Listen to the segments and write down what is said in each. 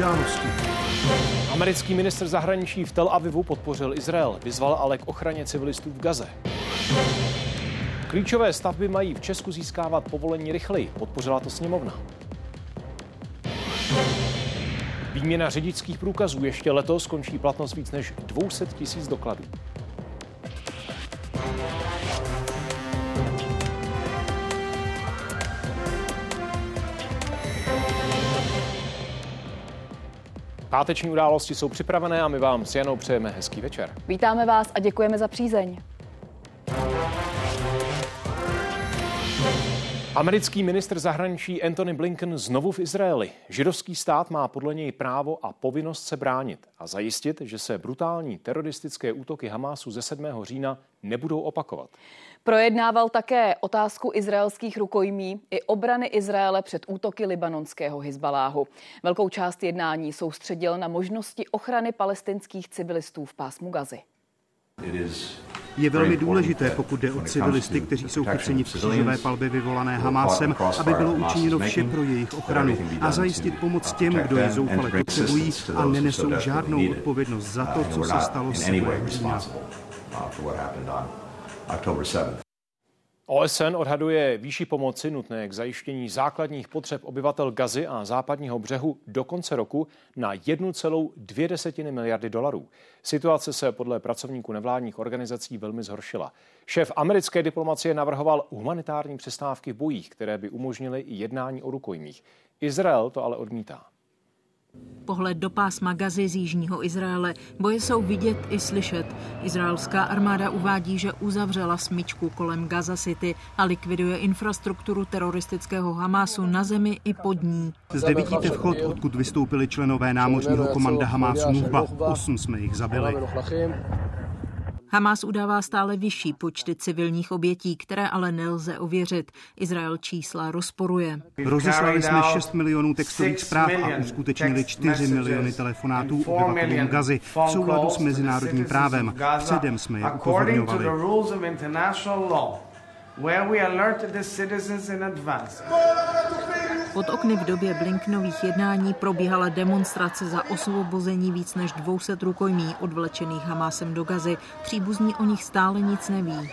události. Americký ministr zahraničí v Tel Avivu podpořil Izrael, vyzval ale k ochraně civilistů v Gaze. Klíčové stavby mají v Česku získávat povolení rychleji, podpořila to sněmovna. Výměna řidičských průkazů ještě letos skončí platnost víc než 200 tisíc dokladů. Páteční události jsou připravené a my vám s Janou přejeme hezký večer. Vítáme vás a děkujeme za přízeň. Americký ministr zahraničí Antony Blinken znovu v Izraeli. Židovský stát má podle něj právo a povinnost se bránit a zajistit, že se brutální teroristické útoky Hamásu ze 7. října nebudou opakovat. Projednával také otázku izraelských rukojmí i obrany Izraele před útoky libanonského Hizbaláhu. Velkou část jednání soustředil na možnosti ochrany palestinských civilistů v pásmu Gazy. Je velmi důležité, pokud jde o civilisty, kteří jsou chyceni v křížové palbě vyvolané Hamásem, aby bylo učiněno vše pro jejich ochranu a zajistit pomoc těm, kdo je zoufale potřebují a nenesou žádnou odpovědnost za to, co se stalo 7. října. OSN odhaduje výši pomoci nutné k zajištění základních potřeb obyvatel Gazy a západního břehu do konce roku na 1,2 miliardy dolarů. Situace se podle pracovníků nevládních organizací velmi zhoršila. Šéf americké diplomacie navrhoval humanitární přestávky v bojích, které by umožnily jednání o rukojmích. Izrael to ale odmítá. Pohled do pásma Gazy z jižního Izraele. Boje jsou vidět i slyšet. Izraelská armáda uvádí, že uzavřela smyčku kolem Gaza City a likviduje infrastrukturu teroristického Hamásu na zemi i pod ní. Zde vidíte vchod, odkud vystoupili členové námořního komanda Hamásu Nukba. Osm jsme jich zabili. Hamas udává stále vyšší počty civilních obětí, které ale nelze ověřit. Izrael čísla rozporuje. Rozeslali jsme 6 milionů textových zpráv a uskutečnili 4 miliony telefonátů obyvatelům Gazy v souladu s mezinárodním právem. Předem jsme je upozorňovali. Pod okny v době Blinknových jednání probíhala demonstrace za osvobození víc než 200 rukojmí odvlečených Hamásem do Gazy. Příbuzní o nich stále nic neví.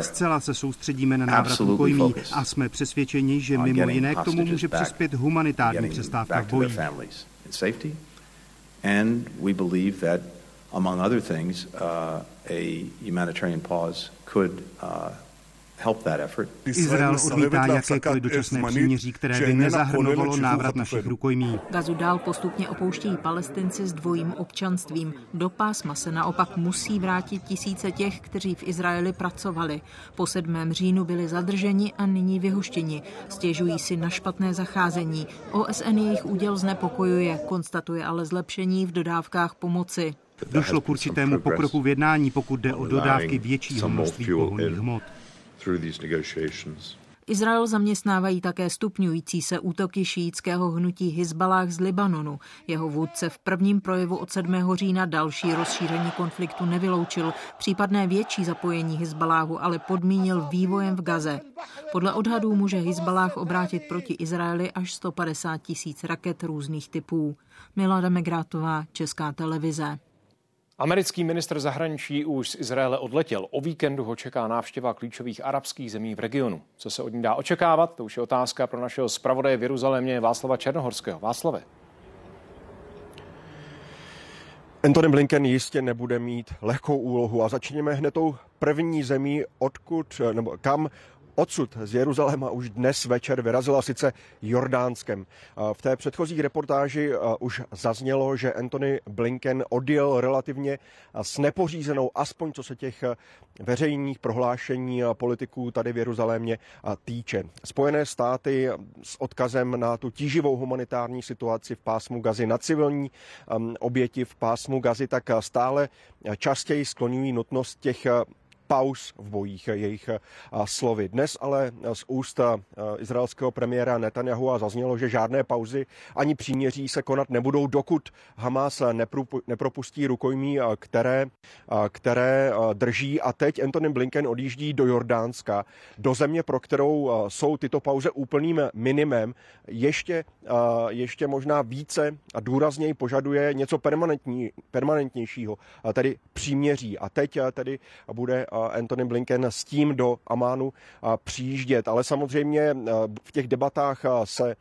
Zcela se soustředíme na návrat rukojmí a jsme přesvědčeni, že mimo jiné k tomu může přispět humanitární přestávka v bojích. And we believe that, among other things, uh, a humanitarian pause could uh, Izrael odmítá jakékoliv dočasné příměří, které by nezahrnovalo návrat našich rukojmí. Gazu dál postupně opouštějí palestinci s dvojím občanstvím. Do pásma se naopak musí vrátit tisíce těch, kteří v Izraeli pracovali. Po 7. říjnu byli zadrženi a nyní vyhoštěni. Stěžují si na špatné zacházení. OSN jejich úděl znepokojuje, konstatuje ale zlepšení v dodávkách pomoci. Došlo k určitému pokroku v jednání, pokud jde o dodávky většího množství pohonných hmot. Izrael zaměstnávají také stupňující se útoky šíjického hnutí Hizbalách z Libanonu. Jeho vůdce v prvním projevu od 7. října další rozšíření konfliktu nevyloučil. Případné větší zapojení Hizbaláhu ale podmínil vývojem v Gaze. Podle odhadů může Hizbalách obrátit proti Izraeli až 150 tisíc raket různých typů. Milada Megrátová, Česká televize. Americký ministr zahraničí už z Izraele odletěl. O víkendu ho čeká návštěva klíčových arabských zemí v regionu. Co se od ní dá očekávat, to už je otázka pro našeho zpravodaje v Jeruzalémě Václava Černohorského. Václave. Antony Blinken jistě nebude mít lehkou úlohu a začněme hned tou první zemí, odkud, nebo kam Odsud z Jeruzaléma už dnes večer vyrazila sice Jordánskem. V té předchozí reportáži už zaznělo, že Anthony Blinken odjel relativně s nepořízenou, aspoň co se těch veřejných prohlášení politiků tady v Jeruzalémě týče. Spojené státy s odkazem na tu tíživou humanitární situaci v pásmu Gazy, na civilní oběti v pásmu Gazy, tak stále častěji skloňují nutnost těch pauz v bojích jejich slovy. Dnes ale z úst izraelského premiéra Netanyahu zaznělo, že žádné pauzy ani příměří se konat nebudou, dokud Hamas nepropustí rukojmí, které, které drží. A teď Anthony Blinken odjíždí do Jordánska, do země, pro kterou jsou tyto pauze úplným minimem. Ještě, ještě možná více a důrazněji požaduje něco permanentní, permanentnějšího, tedy příměří. A teď tedy bude Anthony Blinken s tím do Amánu přijíždět. Ale samozřejmě v těch debatách se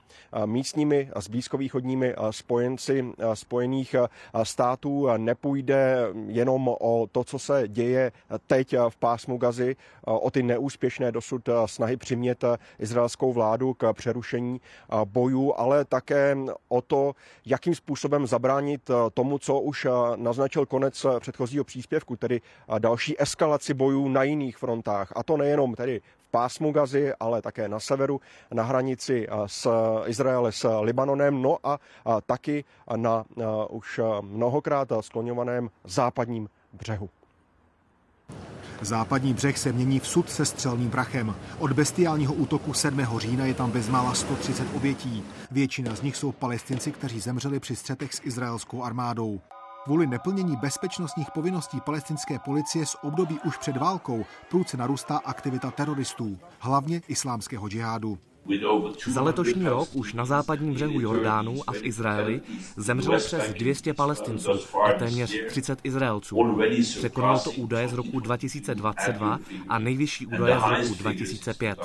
místními a s blízkovýchodními spojenci spojených států nepůjde jenom o to, co se děje teď v pásmu Gazy, o ty neúspěšné dosud snahy přimět izraelskou vládu k přerušení bojů, ale také o to, jakým způsobem zabránit tomu, co už naznačil konec předchozího příspěvku, tedy další eskalaci bojů na jiných frontách. A to nejenom tedy v pásmu Gazy, ale také na severu, na hranici s Izraele s Libanonem, no a taky na už mnohokrát skloňovaném západním břehu. Západní břeh se mění v sud se střelným prachem. Od bestiálního útoku 7. října je tam bezmála 130 obětí. Většina z nich jsou palestinci, kteří zemřeli při střetech s izraelskou armádou. Kvůli neplnění bezpečnostních povinností palestinské policie z období už před válkou průce narůstá aktivita teroristů, hlavně islámského džihádu. Za letošní rok už na západním břehu Jordánu a v Izraeli zemřelo přes 200 palestinců a téměř 30 Izraelců. Překonalo to údaje z roku 2022 a nejvyšší údaje z roku 2005.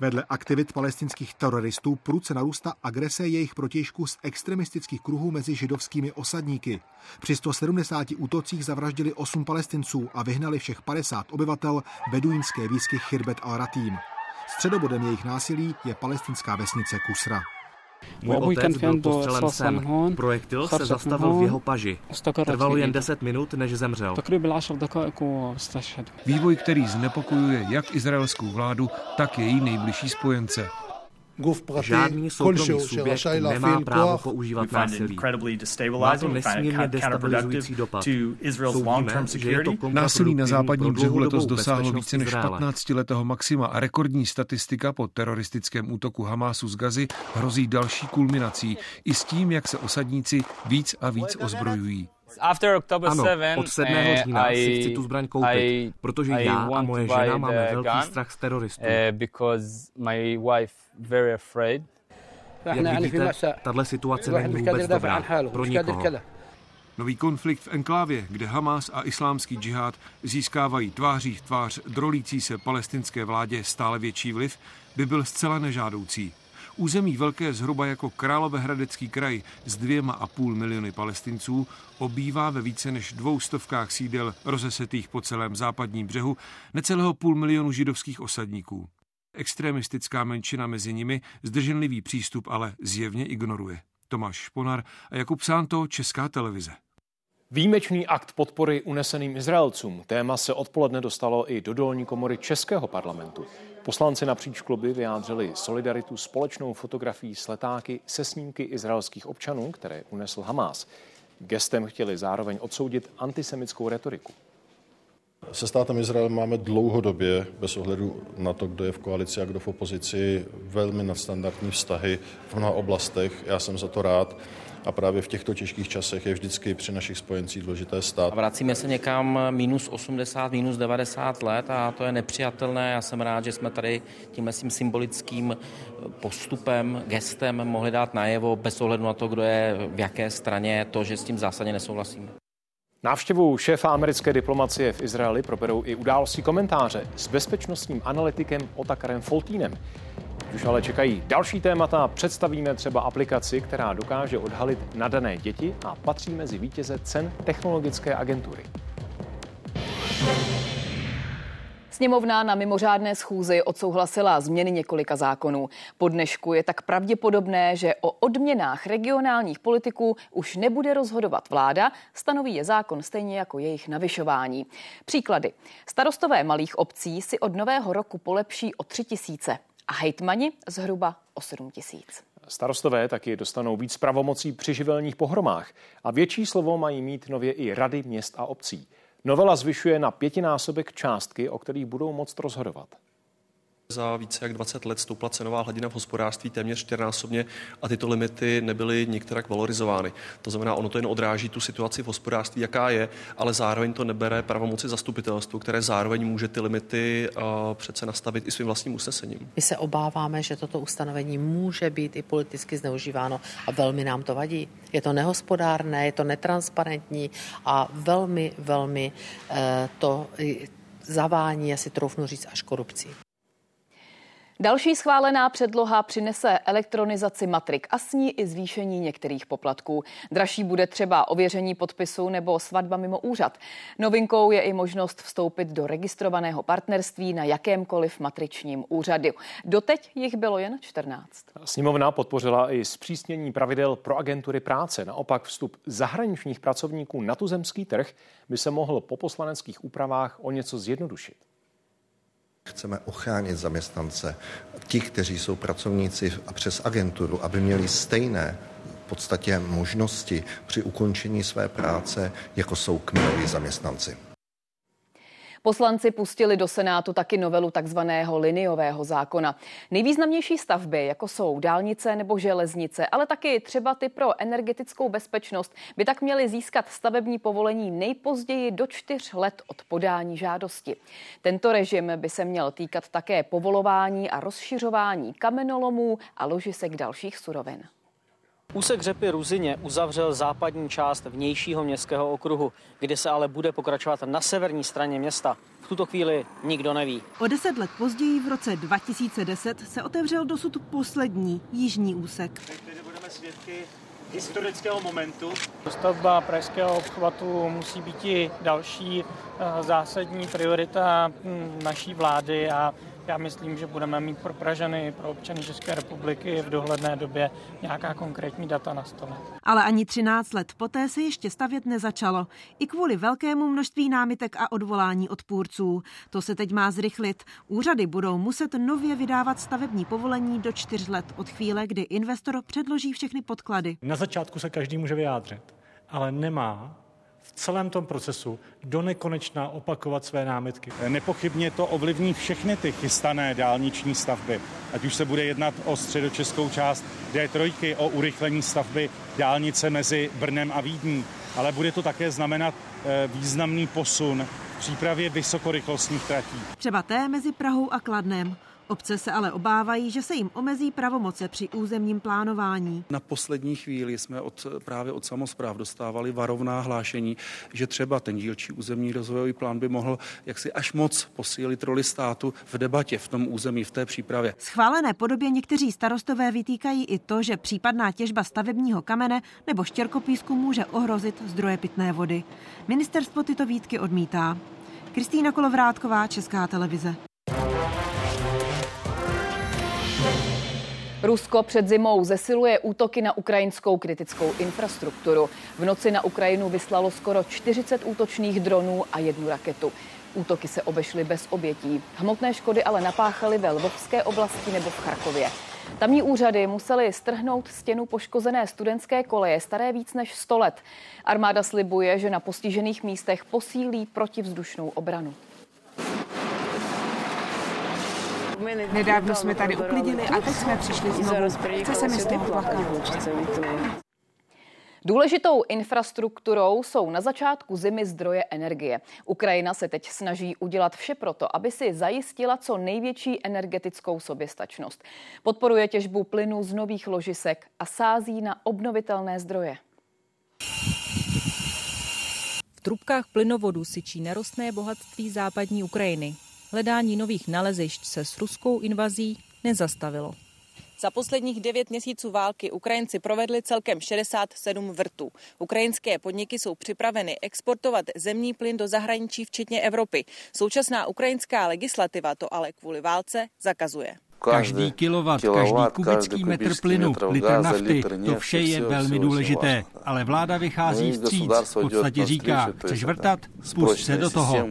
Vedle aktivit palestinských teroristů prudce narůstá agrese jejich protěžků z extremistických kruhů mezi židovskými osadníky. Při 170 útocích zavraždili 8 palestinců a vyhnali všech 50 obyvatel beduínské výsky Chirbet al-Ratim. Středobodem jejich násilí je palestinská vesnice Kusra. Můj otec byl postřelen sem. Projektil se zastavil v jeho paži. Trvalo jen 10 minut, než zemřel. Vývoj, který znepokojuje jak izraelskou vládu, tak její nejbližší spojence. Žádný soukromý subjekt nemá právo používat násilí. Má to nesmírně destabilizující dopad. Soudíme, že je to Násilí na západním břehu letos dosáhlo více než 15 letého maxima a rekordní statistika po teroristickém útoku Hamásu z Gazy hrozí další kulminací i s tím, jak se osadníci víc a víc ozbrojují. Ano, od 7. Eh, října si chci tu zbraň koupit, protože já a moje žena máme velký strach z teroristů. Eh, very afraid. Jak vidíte, tahle situace není vůbec dobrá pro nikoho. Nový konflikt v enklávě, kde Hamas a islámský džihad získávají tváří v tvář drolící se palestinské vládě stále větší vliv, by byl zcela nežádoucí. Území velké zhruba jako Královéhradecký kraj s dvěma a půl miliony palestinců obývá ve více než dvou stovkách sídel rozesetých po celém západním břehu necelého půl milionu židovských osadníků. Extremistická menšina mezi nimi zdrženlivý přístup ale zjevně ignoruje. Tomáš Šponar a Jakub Sánto, Česká televize. Výjimečný akt podpory uneseným Izraelcům. Téma se odpoledne dostalo i do dolní komory Českého parlamentu. Poslanci napříč kluby vyjádřili solidaritu společnou fotografií s letáky se snímky izraelských občanů, které unesl Hamás. Gestem chtěli zároveň odsoudit antisemickou retoriku. Se státem Izrael máme dlouhodobě, bez ohledu na to, kdo je v koalici a kdo v opozici, velmi nadstandardní vztahy v mnoha oblastech. Já jsem za to rád. A právě v těchto těžkých časech je vždycky při našich spojencích důležité stát. Vracíme se někam minus 80, minus 90 let a to je nepřijatelné. Já jsem rád, že jsme tady tímhle tím symbolickým postupem, gestem mohli dát najevo bez ohledu na to, kdo je v jaké straně, to, že s tím zásadně nesouhlasíme. Návštěvu šéfa americké diplomacie v Izraeli proberou i události komentáře s bezpečnostním analytikem Otakarem Foltínem. Už ale čekají další témata, představíme třeba aplikaci, která dokáže odhalit nadané děti a patří mezi vítěze cen technologické agentury. Sněmovna na mimořádné schůzi odsouhlasila změny několika zákonů. Po dnešku je tak pravděpodobné, že o odměnách regionálních politiků už nebude rozhodovat vláda, stanoví je zákon stejně jako jejich navyšování. Příklady. Starostové malých obcí si od nového roku polepší o 3 tisíce a hejtmani zhruba o 7 tisíc. Starostové taky dostanou víc pravomocí při živelních pohromách a větší slovo mají mít nově i rady měst a obcí. Novela zvyšuje na pětinásobek částky, o kterých budou moct rozhodovat. Za více jak 20 let stoupla cenová hladina v hospodářství téměř čtyřnásobně a tyto limity nebyly nikterak valorizovány. To znamená, ono to jen odráží tu situaci v hospodářství, jaká je, ale zároveň to nebere pravomoci zastupitelstvu, které zároveň může ty limity uh, přece nastavit i svým vlastním usnesením. My se obáváme, že toto ustanovení může být i politicky zneužíváno a velmi nám to vadí. Je to nehospodárné, je to netransparentní a velmi, velmi uh, to zavání, asi troufnu říct, až korupcí. Další schválená předloha přinese elektronizaci matrik a s ní i zvýšení některých poplatků. Dražší bude třeba ověření podpisu nebo svatba mimo úřad. Novinkou je i možnost vstoupit do registrovaného partnerství na jakémkoliv matričním úřadu. Doteď jich bylo jen 14. Sněmovna podpořila i zpřísnění pravidel pro agentury práce. Naopak vstup zahraničních pracovníků na tuzemský trh by se mohl po poslaneckých úpravách o něco zjednodušit. Chceme ochránit zaměstnance, ti, kteří jsou pracovníci a přes agenturu, aby měli stejné v podstatě možnosti při ukončení své práce, jako jsou kmenoví zaměstnanci. Poslanci pustili do Senátu taky novelu takzvaného liniového zákona. Nejvýznamnější stavby, jako jsou dálnice nebo železnice, ale taky třeba ty pro energetickou bezpečnost, by tak měly získat stavební povolení nejpozději do čtyř let od podání žádosti. Tento režim by se měl týkat také povolování a rozšiřování kamenolomů a ložisek dalších surovin. Úsek řepy Ruzině uzavřel západní část vnějšího městského okruhu, kde se ale bude pokračovat na severní straně města. V tuto chvíli nikdo neví. O deset let později, v roce 2010, se otevřel dosud poslední jižní úsek. Teď budeme svědky historického momentu. Stavba pražského obchvatu musí být i další eh, zásadní priorita hm, naší vlády a já myslím, že budeme mít pro Pražany, pro občany České republiky v dohledné době nějaká konkrétní data na stole. Ale ani 13 let poté se ještě stavět nezačalo. I kvůli velkému množství námitek a odvolání odpůrců. To se teď má zrychlit. Úřady budou muset nově vydávat stavební povolení do čtyř let od chvíle, kdy investor předloží všechny podklady. Na začátku se každý může vyjádřit, ale nemá v celém tom procesu do nekonečna opakovat své námitky. Nepochybně to ovlivní všechny ty chystané dálniční stavby. Ať už se bude jednat o středočeskou část D3, o urychlení stavby dálnice mezi Brnem a Vídní, ale bude to také znamenat eh, významný posun v přípravě vysokorychlostních tratí. Třeba té mezi Prahou a Kladnem. Obce se ale obávají, že se jim omezí pravomoce při územním plánování. Na poslední chvíli jsme od, právě od samozpráv dostávali varovná hlášení, že třeba ten dílčí územní rozvojový plán by mohl jaksi až moc posílit roli státu v debatě v tom území, v té přípravě. Schválené podobě někteří starostové vytýkají i to, že případná těžba stavebního kamene nebo štěrkopísku může ohrozit zdroje pitné vody. Ministerstvo tyto výtky odmítá. Kristýna Kolovrátková, Česká televize. Rusko před zimou zesiluje útoky na ukrajinskou kritickou infrastrukturu. V noci na Ukrajinu vyslalo skoro 40 útočných dronů a jednu raketu. Útoky se obešly bez obětí. Hmotné škody ale napáchaly ve Lvovské oblasti nebo v Charkově. Tamní úřady museli strhnout stěnu poškozené studentské koleje staré víc než 100 let. Armáda slibuje, že na postižených místech posílí protivzdušnou obranu. Nedávno jsme tady uklidili a teď jsme přišli znovu. Chce se mi z toho plakat. Důležitou infrastrukturou jsou na začátku zimy zdroje energie. Ukrajina se teď snaží udělat vše proto, aby si zajistila co největší energetickou soběstačnost. Podporuje těžbu plynu z nových ložisek a sází na obnovitelné zdroje. V trubkách plynovodu syčí nerostné bohatství západní Ukrajiny. Hledání nových nalezišť se s ruskou invazí nezastavilo. Za posledních devět měsíců války Ukrajinci provedli celkem 67 vrtů. Ukrajinské podniky jsou připraveny exportovat zemní plyn do zahraničí, včetně Evropy. Současná ukrajinská legislativa to ale kvůli válce zakazuje. Každý kilowatt, každý kubický metr plynu, litr nafty, to vše je velmi důležité. Ale vláda vychází vstříc. V podstatě říká, chceš vrtat? Spust se do toho.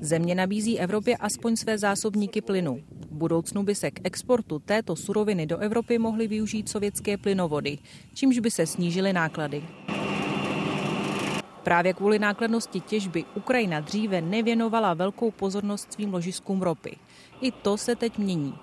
Země nabízí Evropě aspoň své zásobníky plynu. V budoucnu by se k exportu této suroviny do Evropy mohly využít sovětské plynovody, čímž by se snížily náklady. Právě kvůli nákladnosti těžby Ukrajina dříve nevěnovala velkou pozornost svým ložiskům ropy. I to se teď mění.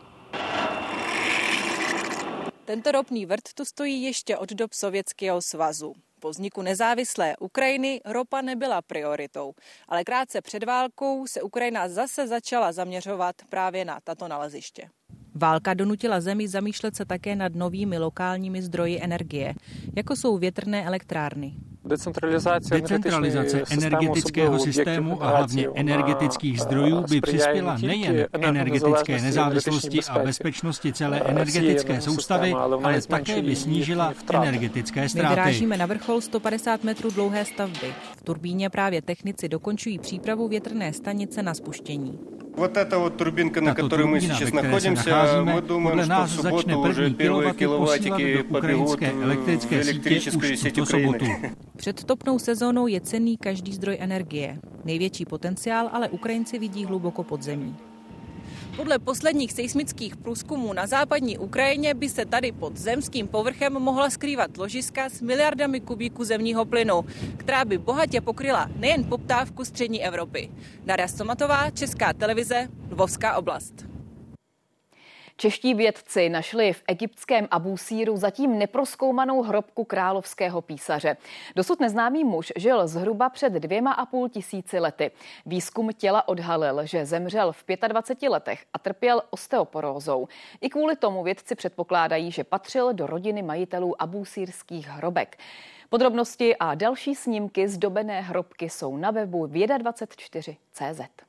Tento ropný vrt tu stojí ještě od dob Sovětského svazu. Po vzniku nezávislé Ukrajiny ropa nebyla prioritou, ale krátce před válkou se Ukrajina zase začala zaměřovat právě na tato naleziště. Válka donutila zemi zamýšlet se také nad novými lokálními zdroji energie, jako jsou větrné elektrárny. Decentralizace energetického systému a hlavně energetických zdrojů by přispěla nejen k energetické nezávislosti a bezpečnosti celé energetické soustavy, ale také by snížila energetické ztráty. Vyrážíme na vrchol 150 metrů dlouhé stavby. V turbíně právě technici dokončují přípravu větrné stanice na spuštění. Вот эта вот турбинка, на которой мы сейчас находимся, мы думаем, что в субботу уже первые киловаттики побегут в электрическую сеть Украины. Před topnou sezónou je cenný každý zdroj energie. Největší potenciál ale Ukrajinci vidí hluboko pod zemí. Podle posledních seismických průzkumů na západní Ukrajině by se tady pod zemským povrchem mohla skrývat ložiska s miliardami kubíků zemního plynu, která by bohatě pokryla nejen poptávku střední Evropy. Daria Somatová, Česká televize, Lvovská oblast. Čeští vědci našli v egyptském Abusíru zatím neproskoumanou hrobku královského písaře. Dosud neznámý muž žil zhruba před dvěma a půl tisíci lety. Výzkum těla odhalil, že zemřel v 25 letech a trpěl osteoporózou. I kvůli tomu vědci předpokládají, že patřil do rodiny majitelů abusírských hrobek. Podrobnosti a další snímky zdobené hrobky jsou na webu věda24.cz.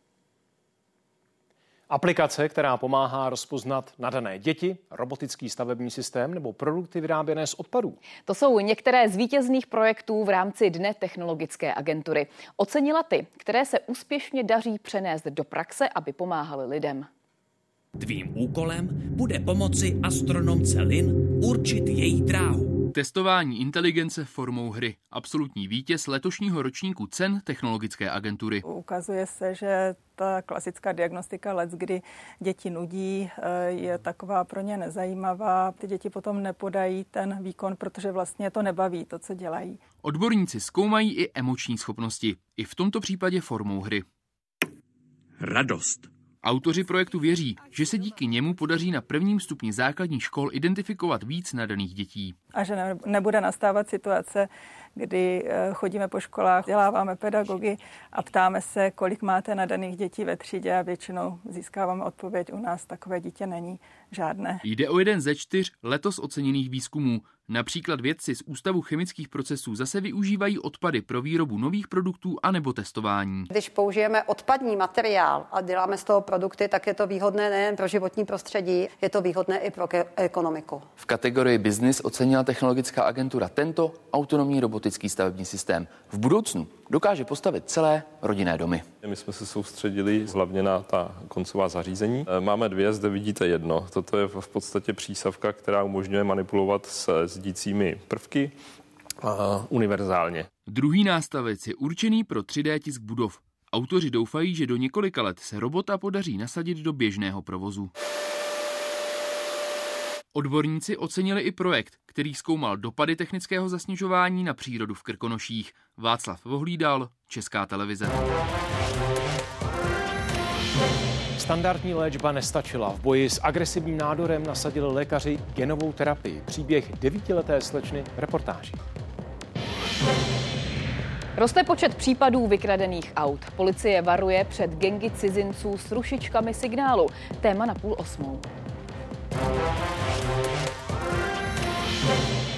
Aplikace, která pomáhá rozpoznat nadané děti, robotický stavební systém nebo produkty vyráběné z odpadů. To jsou některé z vítězných projektů v rámci Dne technologické agentury. Ocenila ty, které se úspěšně daří přenést do praxe, aby pomáhali lidem. Tvým úkolem bude pomoci astronomce Lin určit její dráhu. Testování inteligence formou hry. Absolutní vítěz letošního ročníku cen technologické agentury. Ukazuje se, že ta klasická diagnostika let, kdy děti nudí, eh, je taková pro ně nezajímavá. Ty děti potom nepodají ten výkon, protože vlastně to nebaví, to, co dělají. Odborníci zkoumají i emoční schopnosti, i v tomto případě formou hry. Radost. Autoři projektu věří, že se díky němu podaří na prvním stupni základních škol identifikovat víc nadaných dětí. A že nebude nastávat situace, kdy eh, chodíme po školách, děláváme pedagogy a ptáme se, kolik máte nadaných dětí ve třídě a většinou získáváme odpověď, u nás takové dítě není žádné. Jde o jeden ze čtyř letos oceněných výzkumů. Například vědci z Ústavu chemických procesů zase využívají odpady pro výrobu nových produktů a nebo testování. Když použijeme odpadní materiál a děláme z toho produkty, tak je to výhodné nejen pro životní prostředí, je to výhodné i pro ekonomiku. V kategorii business ocenila technologická agentura tento autonomní robotický stavební systém. V budoucnu dokáže postavit celé rodinné domy. My jsme se soustředili hlavně na ta koncová zařízení. Máme dvě, zde vidíte jedno. Toto je v podstatě přísavka, která umožňuje manipulovat s sdícími prvky a univerzálně. Druhý nástavec je určený pro 3D tisk budov. Autoři doufají, že do několika let se robota podaří nasadit do běžného provozu. Odborníci ocenili i projekt, který zkoumal dopady technického zasněžování na přírodu v Krkonoších. Václav Vohlídal, Česká televize. Standardní léčba nestačila. V boji s agresivním nádorem nasadili lékaři genovou terapii. Příběh devítileté slečny reportáží. Roste počet případů vykradených aut. Policie varuje před gengy cizinců s rušičkami signálu. Téma na půl osmou.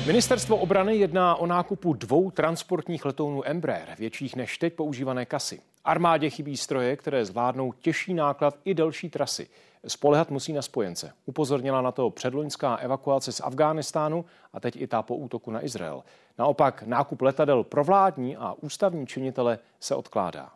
Ministerstvo obrany jedná o nákupu dvou transportních letounů Embraer, větších než teď používané kasy. Armádě chybí stroje, které zvládnou těžší náklad i delší trasy. Spolehat musí na spojence. Upozornila na to předloňská evakuace z Afghánistánu a teď i ta po útoku na Izrael. Naopak nákup letadel pro vládní a ústavní činitele se odkládá.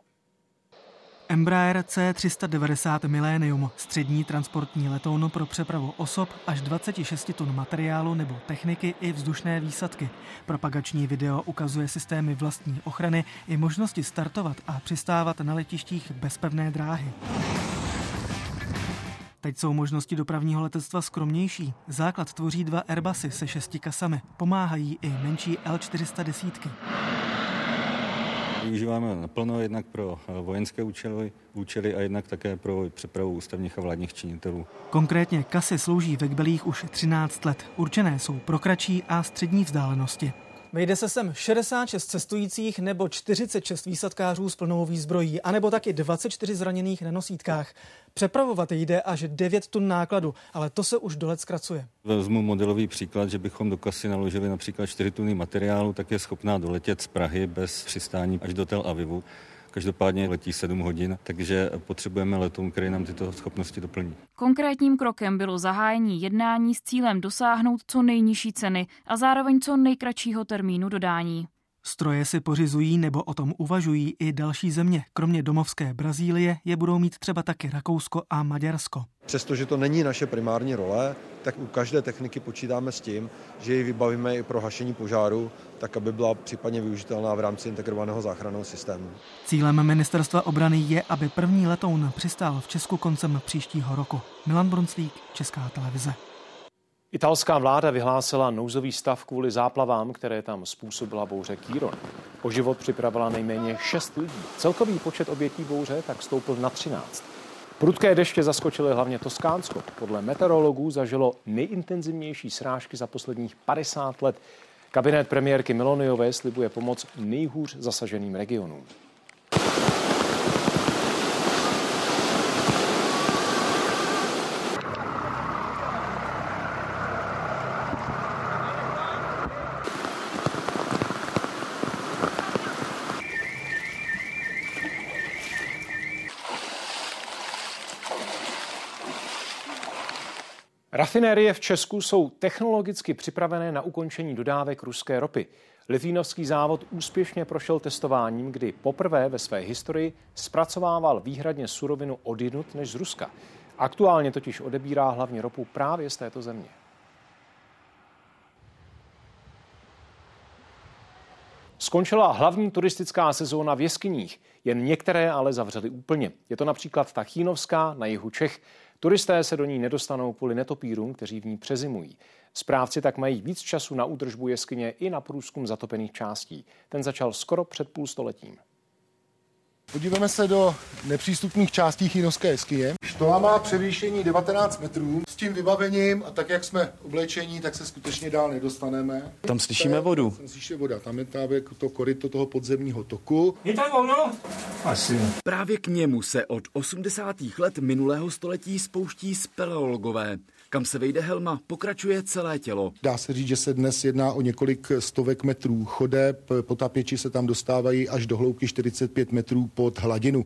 Embraer C390 Millennium, střední transportní letoun pro přepravu osob až 26 tun materiálu nebo techniky i vzdušné výsadky. Propagační video ukazuje systémy vlastní ochrany i možnosti startovat a přistávat na letištích bez pevné dráhy. Teď jsou možnosti dopravního letectva skromnější. Základ tvoří dva Airbusy se šesti kasami. Pomáhají i menší L410. Využíváme naplno jednak pro vojenské účely, účely a jednak také pro přepravu ústavních a vládních činitelů. Konkrétně kasy slouží ve Kbelích už 13 let. Určené jsou pro kratší a střední vzdálenosti. Vejde se sem 66 cestujících nebo 46 výsadkářů s plnou výzbrojí, anebo taky 24 zraněných na nosítkách. Přepravovat jde až 9 tun nákladu, ale to se už dolet zkracuje. Vezmu modelový příklad, že bychom do kasy naložili například 4 tuny materiálu, tak je schopná doletět z Prahy bez přistání až do Tel Avivu. Každopádně letí 7 hodin, takže potřebujeme letoun, který nám tyto schopnosti doplní. Konkrétním krokem bylo zahájení jednání s cílem dosáhnout co nejnižší ceny a zároveň co nejkratšího termínu dodání. Stroje si pořizují nebo o tom uvažují i další země. Kromě domovské Brazílie je budou mít třeba taky Rakousko a Maďarsko. Přestože to není naše primární role, tak u každé techniky počítáme s tím, že ji vybavíme i pro hašení požáru, tak aby byla případně využitelná v rámci integrovaného záchranného systému. Cílem ministerstva obrany je, aby první letoun přistál v Česku koncem příštího roku. Milan Brunclík, Česká televize. Italská vláda vyhlásila nouzový stav kvůli záplavám, které tam způsobila bouře Kýron. O život připravila nejméně 6 lidí. Celkový počet obětí bouře tak stoupil na 13. Prudké deště zaskočily hlavně Toskánsko. Podle meteorologů zažilo nejintenzivnější srážky za posledních 50 let. Kabinet premiérky Meloniové slibuje pomoc nejhůř zasaženým regionům. Rafinérie v Česku jsou technologicky připravené na ukončení dodávek ruské ropy. Litvínovský závod úspěšně prošel testováním, kdy poprvé ve své historii zpracovával výhradně surovinu odinut než z Ruska. Aktuálně totiž odebírá hlavně ropu právě z této země. Skončila hlavní turistická sezóna v jeskyních, jen některé ale zavřely úplně. Je to například ta Chínovská na jihu Čech, Turisté se do ní nedostanou kvůli netopírům, kteří v ní přezimují. Správci tak mají víc času na údržbu jeskyně i na průzkum zatopených částí. Ten začal skoro před půl stoletím. Podíváme se do nepřístupných částí Chinovské jeskyně. Štola má převýšení 19 metrů. S tím vybavením a tak, jak jsme oblečení, tak se skutečně dál nedostaneme. Tam slyšíme vodu. Tam slyšíme voda. Tam je právě to koryto toho podzemního toku. Je tam volno? Asi. Právě k němu se od 80. let minulého století spouští speleologové. Kam se vejde helma, pokračuje celé tělo. Dá se říct, že se dnes jedná o několik stovek metrů chodeb. Potápěči se tam dostávají až do hloubky 45 metrů pod hladinu.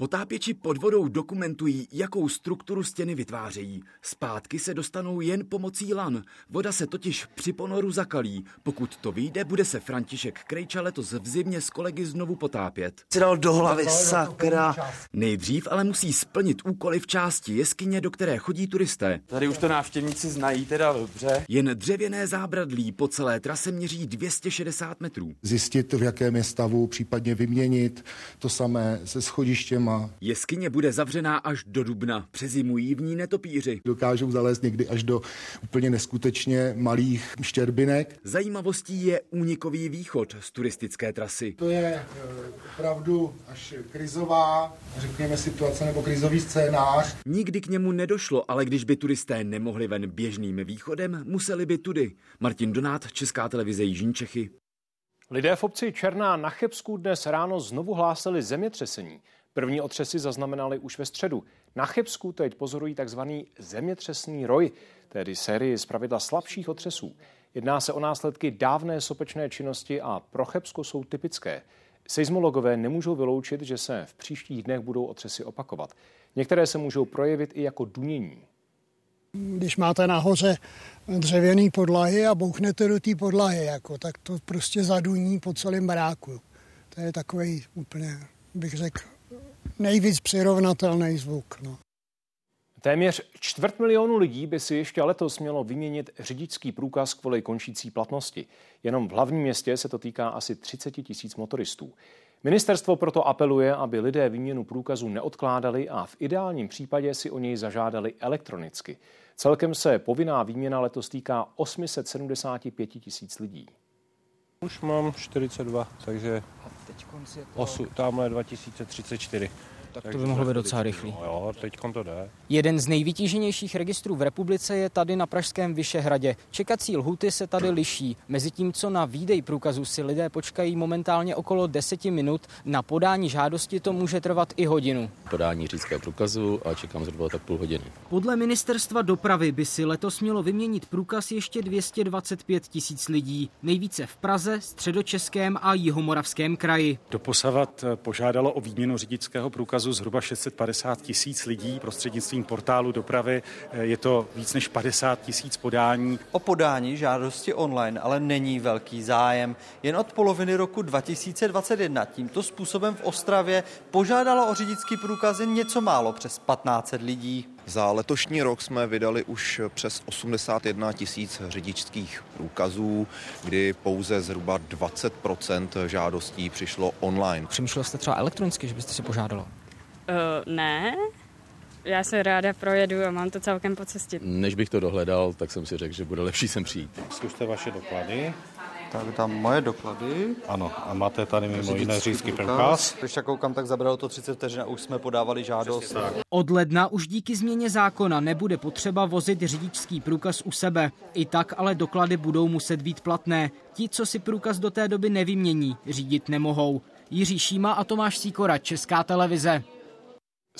Potápěči pod vodou dokumentují, jakou strukturu stěny vytvářejí. Zpátky se dostanou jen pomocí lan. Voda se totiž při ponoru zakalí. Pokud to vyjde, bude se František Krejča letos v zimě s kolegy znovu potápět. Si dal do hlavy, sakra. Nejdřív ale musí splnit úkoly v části jeskyně, do které chodí turisté. Tady už to návštěvníci znají teda dobře. Jen dřevěné zábradlí po celé trase měří 260 metrů. Zjistit, v jakém je stavu, případně vyměnit. To samé se schodištěm zima. Jeskyně bude zavřená až do dubna. Přezimují v ní netopíři. Dokážou zalézt někdy až do úplně neskutečně malých štěrbinek. Zajímavostí je únikový východ z turistické trasy. To je eh, opravdu až krizová, řekněme, situace nebo krizový scénář. Nikdy k němu nedošlo, ale když by turisté nemohli ven běžným východem, museli by tudy. Martin Donát, Česká televize Jižní Čechy. Lidé v obci Černá na Chebsku dnes ráno znovu hlásili zemětřesení. První otřesy zaznamenali už ve středu. Na Chebsku teď pozorují tzv. zemětřesný roj, tedy sérii pravidla slabších otřesů. Jedná se o následky dávné sopečné činnosti a pro Chebsko jsou typické. Seismologové nemůžou vyloučit, že se v příštích dnech budou otřesy opakovat. Některé se můžou projevit i jako dunění. Když máte nahoře dřevěný podlahy a bouchnete do té podlahy, jako, tak to prostě zaduní po celém baráku. To je takový úplně, bych řekl, nejvíc přirovnatelný zvuk. No. Téměř čtvrt milionu lidí by si ještě letos mělo vyměnit řidičský průkaz kvůli končící platnosti. Jenom v hlavním městě se to týká asi 30 tisíc motoristů. Ministerstvo proto apeluje, aby lidé výměnu průkazu neodkládali a v ideálním případě si o něj zažádali elektronicky. Celkem se povinná výměna letos týká 875 tisíc lidí. Už mám 42, takže 8, tamhle 2034. Tak to by mohlo být docela rychlý. No jo, teď to jde. Jeden z nejvytíženějších registrů v republice je tady na Pražském Vyšehradě. Čekací lhuty se tady liší. Mezi tím, co na výdej průkazu si lidé počkají momentálně okolo 10 minut, na podání žádosti to může trvat i hodinu. Podání řidičského průkazu a čekám zhruba tak půl hodiny. Podle ministerstva dopravy by si letos mělo vyměnit průkaz ještě 225 tisíc lidí. Nejvíce v Praze, středočeském a jihomoravském kraji. Doposavat požádalo o výměnu řidičského průkazu průkazu zhruba 650 tisíc lidí prostřednictvím portálu dopravy. Je to víc než 50 tisíc podání. O podání žádosti online ale není velký zájem. Jen od poloviny roku 2021 tímto způsobem v Ostravě požádalo o řidičský průkaz jen něco málo přes 1500 lidí. Za letošní rok jsme vydali už přes 81 tisíc řidičských průkazů, kdy pouze zhruba 20% žádostí přišlo online. Přemýšlel jste třeba elektronicky, že byste si požádalo? Uh, ne, já se ráda projedu a mám to celkem po cestě. Než bych to dohledal, tak jsem si řekl, že bude lepší sem přijít. Zkuste vaše doklady. Tak tam moje doklady. Ano, a máte tady mimo jiné řidičský průkaz. Když tak koukám, tak zabralo to 30 vteřin a už jsme podávali žádost. Od ledna už díky změně zákona nebude potřeba vozit řidičský průkaz u sebe. I tak ale doklady budou muset být platné. Ti, co si průkaz do té doby nevymění, řídit nemohou. Jiří Šíma a Tomáš Síkora, Česká televize.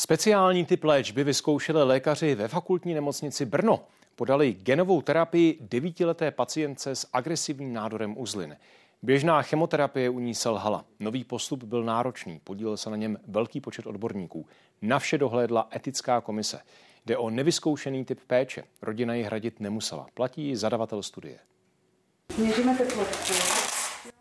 Speciální typ léčby vyzkoušeli lékaři ve fakultní nemocnici Brno. Podali genovou terapii devítileté pacientce s agresivním nádorem uzlin. Běžná chemoterapie u ní selhala. Nový postup byl náročný, podílel se na něm velký počet odborníků. Na vše dohlédla etická komise. Jde o nevyzkoušený typ péče. Rodina ji hradit nemusela. Platí zadavatel studie. Měříme teplotku.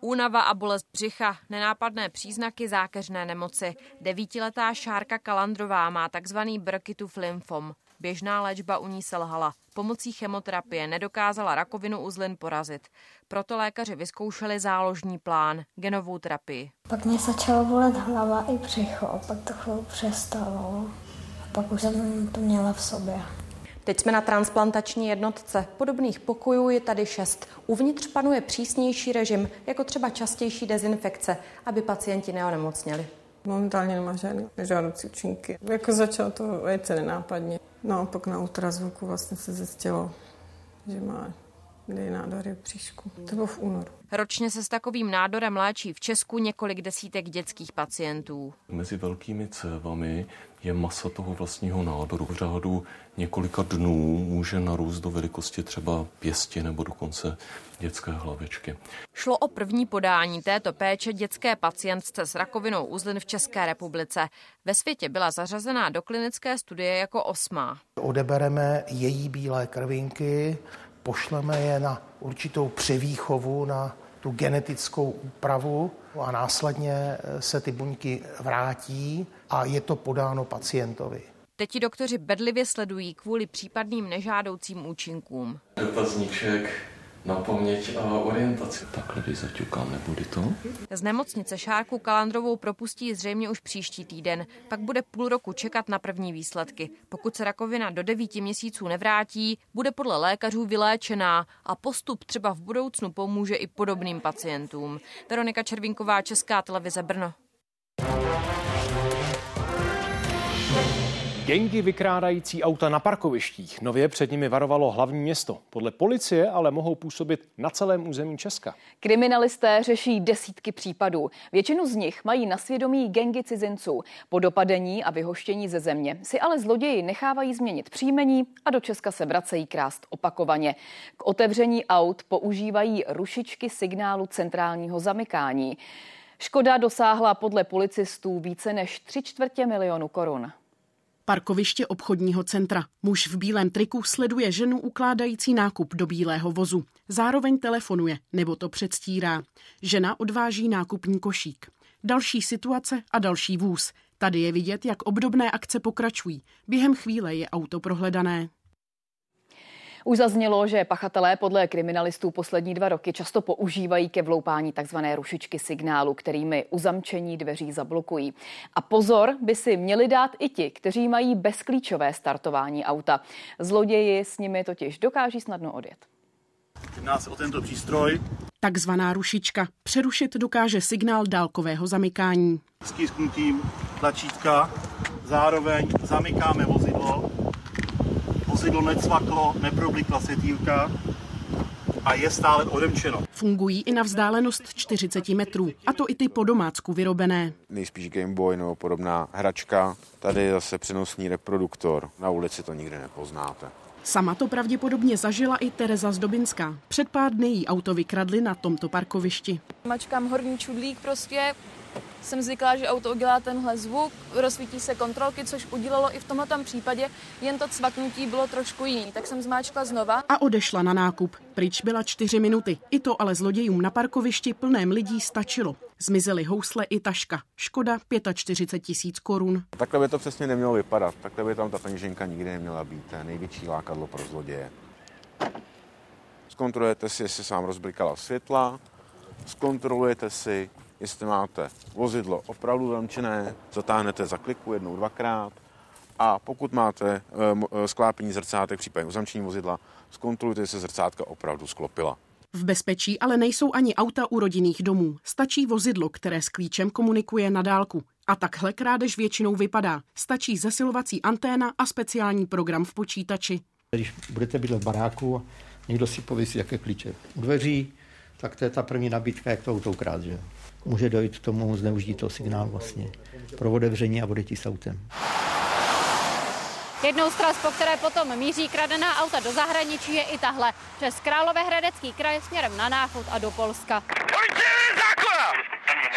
Únava a bolest břicha, nenápadné příznaky zákeřné nemoci. Devítiletá Šárka Kalandrová má takzvaný Burkittův lymfom. Běžná léčba u ní selhala. Pomocí chemoterapie nedokázala rakovinu uzlin porazit. Proto lékaři vyzkoušeli záložní plán, genovou terapii. Pak mě začalo bolet hlava i břicho, pak to chvíli přestalo. A pak už jsem to měla v sobě. Teď jsme na transplantační jednotce. Podobných pokojů je tady šest. Uvnitř panuje přísnější režim, jako třeba častější dezinfekce, aby pacienti neonemocněli. Momentálně nemá žádné nežádoucí účinky. Jako začalo to velice nenápadně. No a pak na ultrazvuku vlastně se zjistilo, že má nádory v příšku. To bylo v únoru. Ročně se s takovým nádorem léčí v Česku několik desítek dětských pacientů. Mezi velkými cévami je masa toho vlastního nádoru. V řádu několika dnů může narůst do velikosti třeba pěsti nebo dokonce dětské hlavičky. Šlo o první podání této péče dětské pacientce s rakovinou uzlin v České republice. Ve světě byla zařazená do klinické studie jako osmá. Odebereme její bílé krvinky, pošleme je na určitou převýchovu, na tu genetickou úpravu a následně se ty buňky vrátí a je to podáno pacientovi. Teď ti doktoři bedlivě sledují kvůli případným nežádoucím účinkům. Dotazníček na paměť a orientaci. Takhle když zaťukám, nebude to? Z nemocnice Šárku Kalandrovou propustí zřejmě už příští týden. Pak bude půl roku čekat na první výsledky. Pokud se rakovina do devíti měsíců nevrátí, bude podle lékařů vyléčená a postup třeba v budoucnu pomůže i podobným pacientům. Veronika Červinková, Česká televize Brno. Gengy vykrádající auta na parkovištích. Nově před nimi varovalo hlavní město. Podle policie ale mohou působit na celém území Česka. Kriminalisté řeší desítky případů. Většinu z nich mají na svědomí gengy cizinců. Po dopadení a vyhoštění ze země si ale zloději nechávají změnit příjmení a do Česka se vracejí krást opakovaně. K otevření aut používají rušičky signálu centrálního zamykání. Škoda dosáhla podle policistů více než tři čtvrtě milionu korun. Parkoviště obchodního centra. Muž v bílém triku sleduje ženu ukládající nákup do bílého vozu. Zároveň telefonuje, nebo to předstírá. Žena odváží nákupní košík. Další situace a další vůz. Tady je vidět, jak obdobné akce pokračují. Během chvíle je auto prohledané. Už zaznělo, že pachatelé podle kriminalistů poslední dva roky často používají ke vloupání tzv. rušičky signálu, kterými uzamčení dveří zablokují. A pozor by si měli dát i ti, kteří mají bezklíčové startování auta. Zloději s nimi totiž dokáží snadno odjet. Jedná se o tento přístroj. Takzvaná rušička. Přerušit dokáže signál dálkového zamykání. Stisknutím tlačítka zároveň zamykáme vozidlo. Vozidlo necvaklo, neproblikla světýlka a je stále odemčeno. Fungují i na vzdálenost 40 metrů, a to i ty po domácku vyrobené. Nejspíš Game Boy nebo podobná hračka. Tady je zase přenosný reproduktor. Na ulici to nikdy nepoznáte. Sama to pravděpodobně zažila i Tereza Zdobinská. Před pár dny jí auto vykradli na tomto parkovišti. Mačkám horní čudlík prostě, jsem zvyklá, že auto udělá tenhle zvuk, rozsvítí se kontrolky, což udělalo i v tomhle případě, jen to cvaknutí bylo trošku jiný, tak jsem zmáčkla znova. A odešla na nákup. Pryč byla čtyři minuty. I to ale zlodějům na parkovišti plném lidí stačilo. Zmizely housle i taška. Škoda 45 tisíc korun. Takhle by to přesně nemělo vypadat. Takhle by tam ta peněženka nikdy neměla být. To je největší lákadlo pro zloděje. Zkontrolujete si, jestli se vám rozblikala světla, zkontrolujete si, jestli máte vozidlo opravdu zamčené, zatáhnete za kliku jednou, dvakrát a pokud máte e, sklápění zrcátek, případně uzamčení vozidla, zkontrolujte, jestli se zrcátka opravdu sklopila. V bezpečí ale nejsou ani auta u rodinných domů. Stačí vozidlo, které s klíčem komunikuje na dálku. A takhle krádež většinou vypadá. Stačí zesilovací anténa a speciální program v počítači. Když budete bydlet v baráku, někdo si pověsí jaké klíče u dveří, tak to je ta první nabídka, jak to auto ukrát, že Může dojít k tomu zneužití toho signálu vlastně pro otevření a odjetí s autem. Jednou z tras, po které potom míří kradená auta do zahraničí, je i tahle. Přes Královéhradecký kraj směrem na Náchod a do Polska.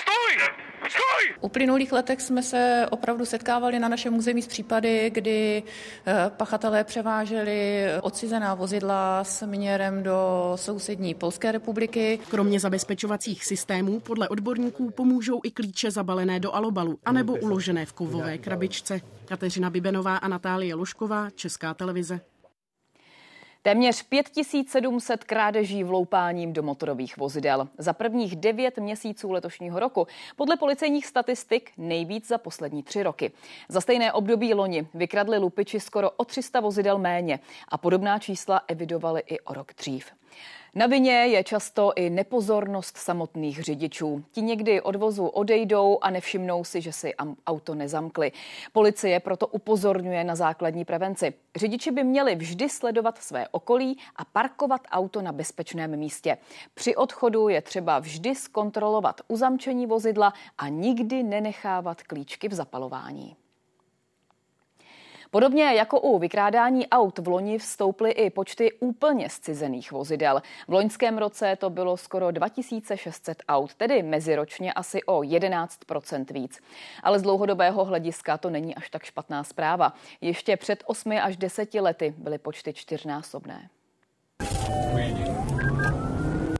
Stůj! Stoj! V uplynulých letech jsme se opravdu setkávali na našem území s případy, kdy eh, pachatelé převáželi odcizená vozidla směrem do sousední Polské republiky. Kromě zabezpečovacích systémů podle odborníků pomůžou i klíče zabalené do alobalu anebo uložené v kovové krabičce. Kateřina Bibenová a Natálie Lošková, Česká televize. Téměř 5700 krádeží vloupáním do motorových vozidel. Za prvních devět měsíců letošního roku. Podle policejních statistik nejvíc za poslední tři roky. Za stejné období loni vykradli lupiči skoro o 300 vozidel méně a podobná čísla evidovali i o rok dřív. Na vině je často i nepozornost samotných řidičů. Ti někdy od vozu odejdou a nevšimnou si, že si auto nezamkli. Policie proto upozorňuje na základní prevenci. Řidiči by měli vždy sledovat své okolí a parkovat auto na bezpečném místě. Při odchodu je třeba vždy zkontrolovat uzamčení vozidla a nikdy nenechávat klíčky v zapalování. Podobně jako u vykrádání aut v loni vstouply i počty úplně zcizených vozidel. V loňském roce to bylo skoro 2600 aut, tedy meziročně asi o 11% víc. Ale z dlouhodobého hlediska to není až tak špatná zpráva. Ještě před 8 až 10 lety byly počty čtyřnásobné.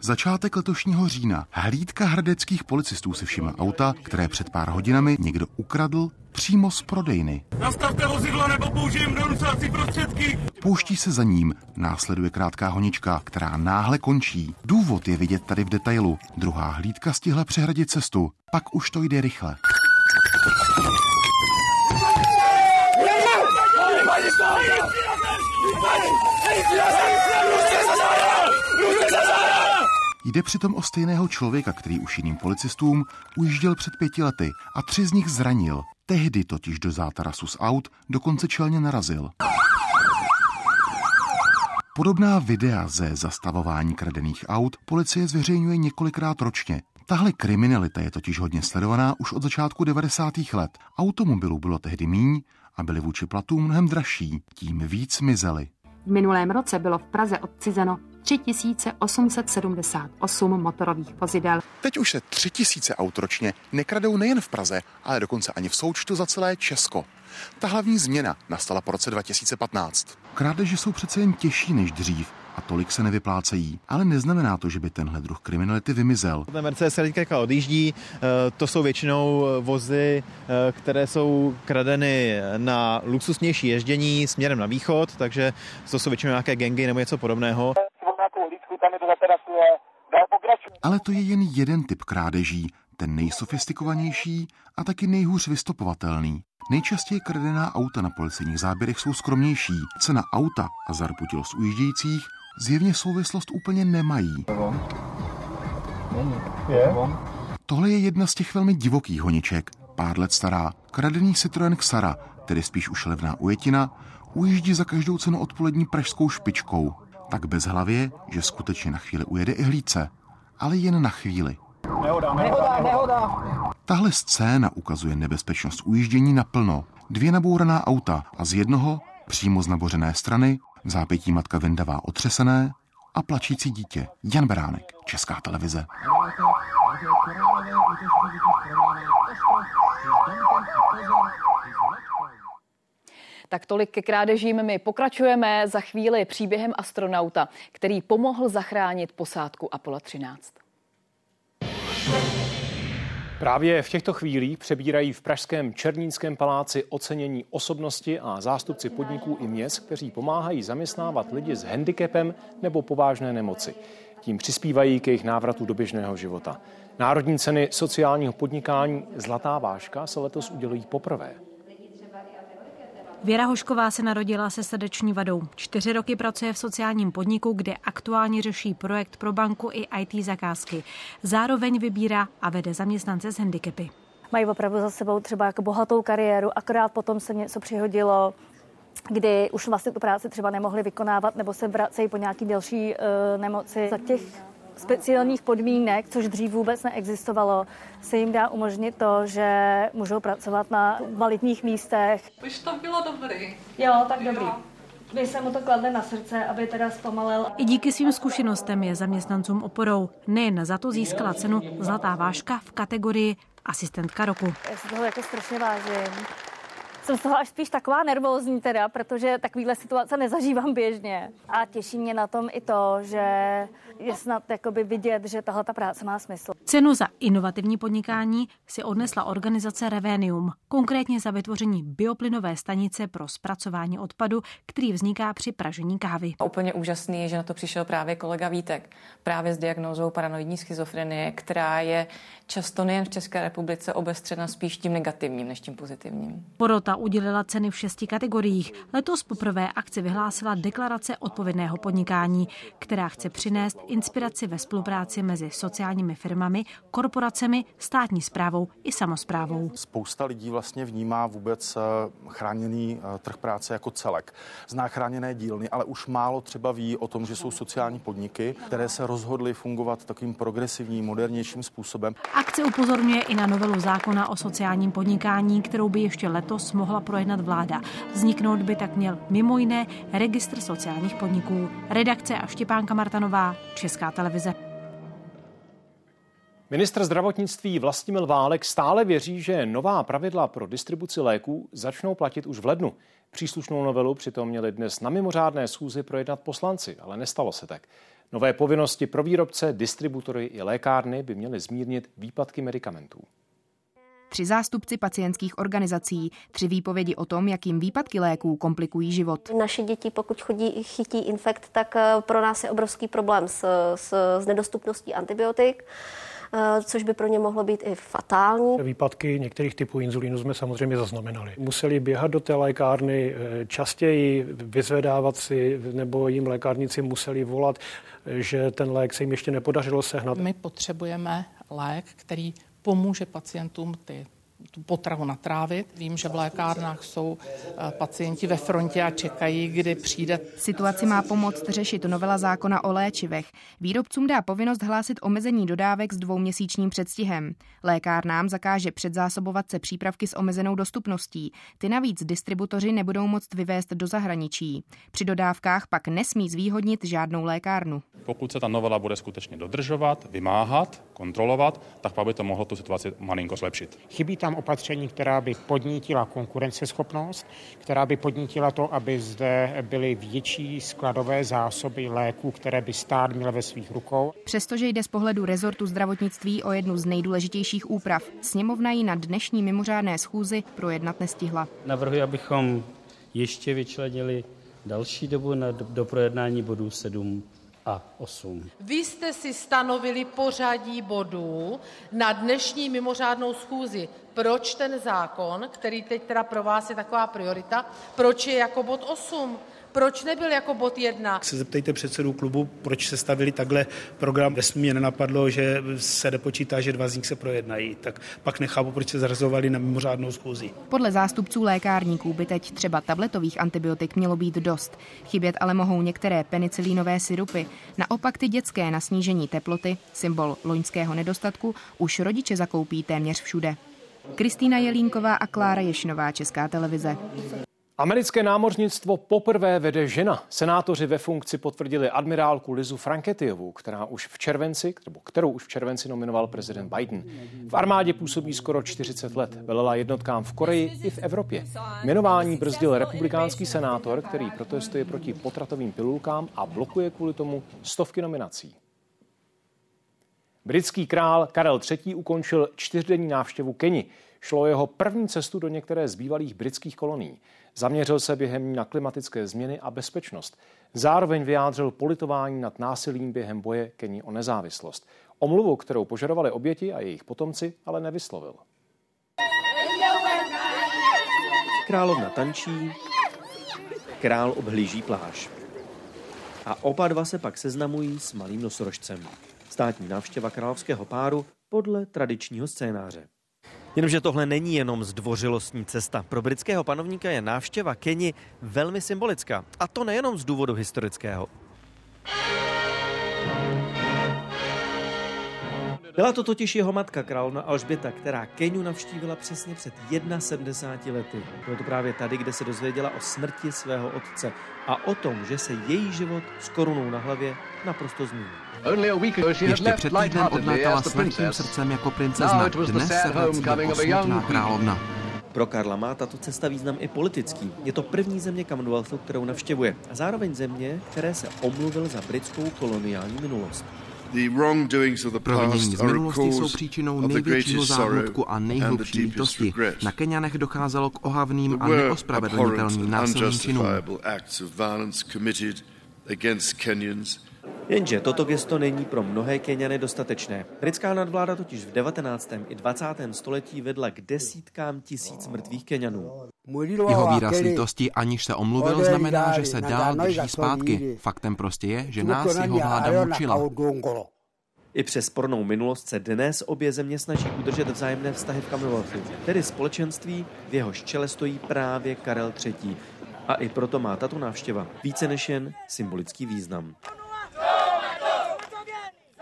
Začátek letošního října. Hlídka hradeckých policistů si všimla auta, které před pár hodinami někdo ukradl přímo z prodejny. Nastavte vozidlo nebo použijem donucovací prostředky. Pouští se za ním, následuje krátká honička, která náhle končí. Důvod je vidět tady v detailu. Druhá hlídka stihla přehradit cestu, pak už to jde rychle. Jde přitom o stejného člověka, který už jiným policistům ujížděl před pěti lety a tři z nich zranil. Tehdy totiž do zátarasu z aut dokonce čelně narazil. Podobná videa ze zastavování kradených aut policie zveřejňuje několikrát ročně. Tahle kriminalita je totiž hodně sledovaná už od začátku 90. let. Automobilů bylo tehdy míň a byly vůči platům mnohem dražší, tím víc mizely. V minulém roce bylo v Praze odcizeno 3878 motorových vozidel. Teď už se 3000 aut ročně nekradou nejen v Praze, ale dokonce ani v součtu za celé Česko. Ta hlavní změna nastala po roce 2015. Krádeže jsou přece jen těžší než dřív a tolik se nevyplácejí. Ale neznamená to, že by tenhle druh kriminality vymizel. Ten Mercedes teďka odjíždí, eh, to jsou většinou eh, vozy, eh, které jsou kradeny na luxusnější ježdění směrem na východ, takže to jsou většinou nějaké gengy nebo něco podobného. Ale to je jen jeden typ krádeží, ten nejsofistikovanější a taky nejhůř vystopovatelný. Nejčastěji kradená auta na policejních záběrech jsou skromnější. Cena auta a zarputilost ujíždějících zjevně souvislost úplně nemají. Tohle je jedna z těch velmi divokých honiček, pár let stará, kradený Citroen Xara, tedy spíš už levná ujetina, ujíždí za každou cenu odpolední pražskou špičkou. Tak bez hlavě, že skutečně na chvíli ujede i hlíce. Ale jen na chvíli. Nehoda, nehoda, nehoda. Tahle scéna ukazuje nebezpečnost ujíždění naplno. Dvě nabouraná auta a z jednoho, přímo z nabořené strany, v zápětí matka vyndavá otřesené a plačící dítě. Jan Beránek, Česká televize. Tak tolik ke krádežím. My pokračujeme za chvíli příběhem astronauta, který pomohl zachránit posádku Apollo 13. Právě v těchto chvílích přebírají v Pražském Černínském paláci ocenění osobnosti a zástupci podniků i měst, kteří pomáhají zaměstnávat lidi s handicapem nebo povážné nemoci. Tím přispívají k jejich návratu do běžného života. Národní ceny sociálního podnikání Zlatá váška se letos udělují poprvé. Věra Hošková se narodila se srdeční vadou. Čtyři roky pracuje v sociálním podniku, kde aktuálně řeší projekt pro banku i IT zakázky. Zároveň vybírá a vede zaměstnance s handicapy. Mají opravdu za sebou třeba jako bohatou kariéru, akorát potom se něco přihodilo, kdy už vlastně tu práci třeba nemohli vykonávat nebo se vracejí po nějaký delší uh, nemoci. Za těch speciálních podmínek, což dřív vůbec neexistovalo, se jim dá umožnit to, že můžou pracovat na kvalitních místech. Už to bylo dobrý. Jo, tak dobrý. My se mu to kladli na srdce, aby teda zpomalil. I díky svým zkušenostem je zaměstnancům oporou. Nejen za to získala cenu Zlatá váška v kategorii asistentka roku. Já si toho jako strašně vážím. Jsem z toho až spíš taková nervózní teda, protože takovýhle situace nezažívám běžně. A těší mě na tom i to, že je snad jakoby vidět, že tahle ta práce má smysl. Cenu za inovativní podnikání si odnesla organizace Revenium, konkrétně za vytvoření bioplynové stanice pro zpracování odpadu, který vzniká při pražení kávy. A úplně úžasný je, že na to přišel právě kolega Vítek, právě s diagnózou paranoidní schizofrenie, která je často nejen v České republice obestřena spíš tím negativním než tím pozitivním. Porota udělila ceny v šesti kategoriích. Letos poprvé akci vyhlásila deklarace odpovědného podnikání, která chce přinést inspiraci ve spolupráci mezi sociálními firmami, korporacemi, státní zprávou i samozprávou. Spousta lidí vlastně vnímá vůbec eh, chráněný eh, trh práce jako celek. Zná chráněné dílny, ale už málo třeba ví o tom, že jsou sociální podniky, které se rozhodly fungovat takovým progresivním, modernějším způsobem. Akce upozorňuje i na novelu zákona o sociálním podnikání, kterou by ještě letos mohla projednat vláda. Vzniknout by tak měl mimo jiné registr sociálních podniků. Redakce a Štěpánka Martanová, Česká televize. Ministr zdravotnictví Vlastimil Válek stále věří, že nová pravidla pro distribuci léků začnou platit už v lednu. Příslušnou novelu přitom měli dnes na mimořádné schůzi projednat poslanci, ale nestalo se tak. Nové povinnosti pro výrobce, distributory i lékárny by měly zmírnit výpadky medicamentů tři zástupci pacientských organizací, tři výpovědi o tom, jakým výpadky léků komplikují život. Naše děti, pokud chodí, chytí infekt, tak eh, pro nás je obrovský problém s, s, s nedostupností antibiotik eh, což by pro ně mohlo být i fatální. Výpadky některých typů inzulínu jsme samozřejmě zaznamenali. Museli běhat do té lékárny eh, častěji, vyzvedávat si, nebo jim lékárníci museli volat, že ten lék se jim ještě nepodařilo sehnat. My potřebujeme lék, který pomůže pacientům ty tu potravu natrávit. Vím, že v lékárnách jsou eh, pacienti ve frontě a čekají, kdy přijde. Situaci má pomoct řešit novela zákona o léčivech. Výrobcům dá povinnost hlásit omezení dodávek s dvouměsíčním předstihem. Lékárnám zakáže předzásobovat se přípravky s omezenou dostupností. Ty navíc distributoři nebudou moct vyvést do zahraničí. Při dodávkách pak nesmí zvýhodnit žádnou lékárnu. Pokud se ta novela bude skutečně dodržovat, vymáhat, kontrolovat, tak pak by to mohlo tu situaci malinko zlepšit. Chybí tam opatření, která by podnítila konkurenceschopnost, která by podnítila to, aby zde byly větší skladové zásoby léků, které by stát měl ve svých rukou. Přestože jde z pohledu rezortu zdravotnictví o jednu z nejdůležitějších úprav, sněmovna ji na dnešní mimořádné schůzi projednat nestihla. Navrhuji, abychom ještě vyčlenili další dobu na do projednání bodů 7 a 8. Vy jste si stanovili pořadí bodů na dnešní mimořádnou schůzi. Proč ten zákon, který teď teda pro vás je taková priorita, proč je jako bod 8? Proč nebyl jako bod jedna? Se zeptejte předsedů klubu, proč se stavili takhle program. Ve mě nenapadlo, že se nepočítá, že dva z nich se projednají. Tak pak nechápu, proč se zařazovali na mimořádnou schůzi. Podle zástupců lékárníků by teď třeba tabletových antibiotik mělo být dost. Chybět ale mohou některé penicilínové syrupy. Naopak ty dětské na snížení teploty, symbol loňského nedostatku, už rodiče zakoupí téměř všude. Kristýna Jelínková a Klára Ješinová, Česká televize. Americké námořnictvo poprvé vede žena. Senátoři ve funkci potvrdili admirálku Lizu Franketiovu, která už v červenci, kterou už v červenci nominoval prezident Biden. V armádě působí skoro 40 let. Velela jednotkám v Koreji i v Evropě. Jmenování brzdil republikánský senátor, který protestuje proti potratovým pilulkám a blokuje kvůli tomu stovky nominací. Britský král Karel III. ukončil čtyřdenní návštěvu Keni. Šlo jeho první cestu do některé z bývalých britských kolonií. Zaměřil se během ní na klimatické změny a bezpečnost. Zároveň vyjádřil politování nad násilím během boje Keni o nezávislost. Omluvu, kterou požadovali oběti a jejich potomci, ale nevyslovil. Královna tančí, král obhlíží pláž. A oba dva se pak seznamují s malým nosorožcem. Státní návštěva královského páru podle tradičního scénáře. Jenomže tohle není jenom zdvořilostní cesta. Pro britského panovníka je návštěva Keni velmi symbolická. A to nejenom z důvodu historického. Byla to totiž jeho matka, královna Alžběta, která Keniu navštívila přesně před 71 lety. Bylo to právě tady, kde se dozvěděla o smrti svého otce a o tom, že se její život s korunou na hlavě naprosto změnil. Ještě před týdnem odlétala s lehkým srdcem jako princezna. Dnes se vrací jako smutná královna. Pro Karla má tato cesta význam i politický. Je to první země Commonwealthu, kterou navštěvuje. A zároveň země, které se omluvil za britskou koloniální minulost. Provinění z minulosti jsou příčinou největšího záhutku a nejhlubší lítosti. Na Kenianech docházelo k ohavným a neospravedlnitelným násilným činům. Jenže toto gesto není pro mnohé Keniany dostatečné. Britská nadvláda totiž v 19. i 20. století vedla k desítkám tisíc mrtvých Kenianů. Jeho výraz lítosti, aniž se omluvil, znamená, že se dál drží zpátky. Faktem prostě je, že nás jeho vláda mučila. I přes spornou minulost se dnes obě země snaží udržet vzájemné vztahy v Commonwealthu, tedy společenství, v jehož čele stojí právě Karel III. A i proto má tato návštěva více než jen symbolický význam.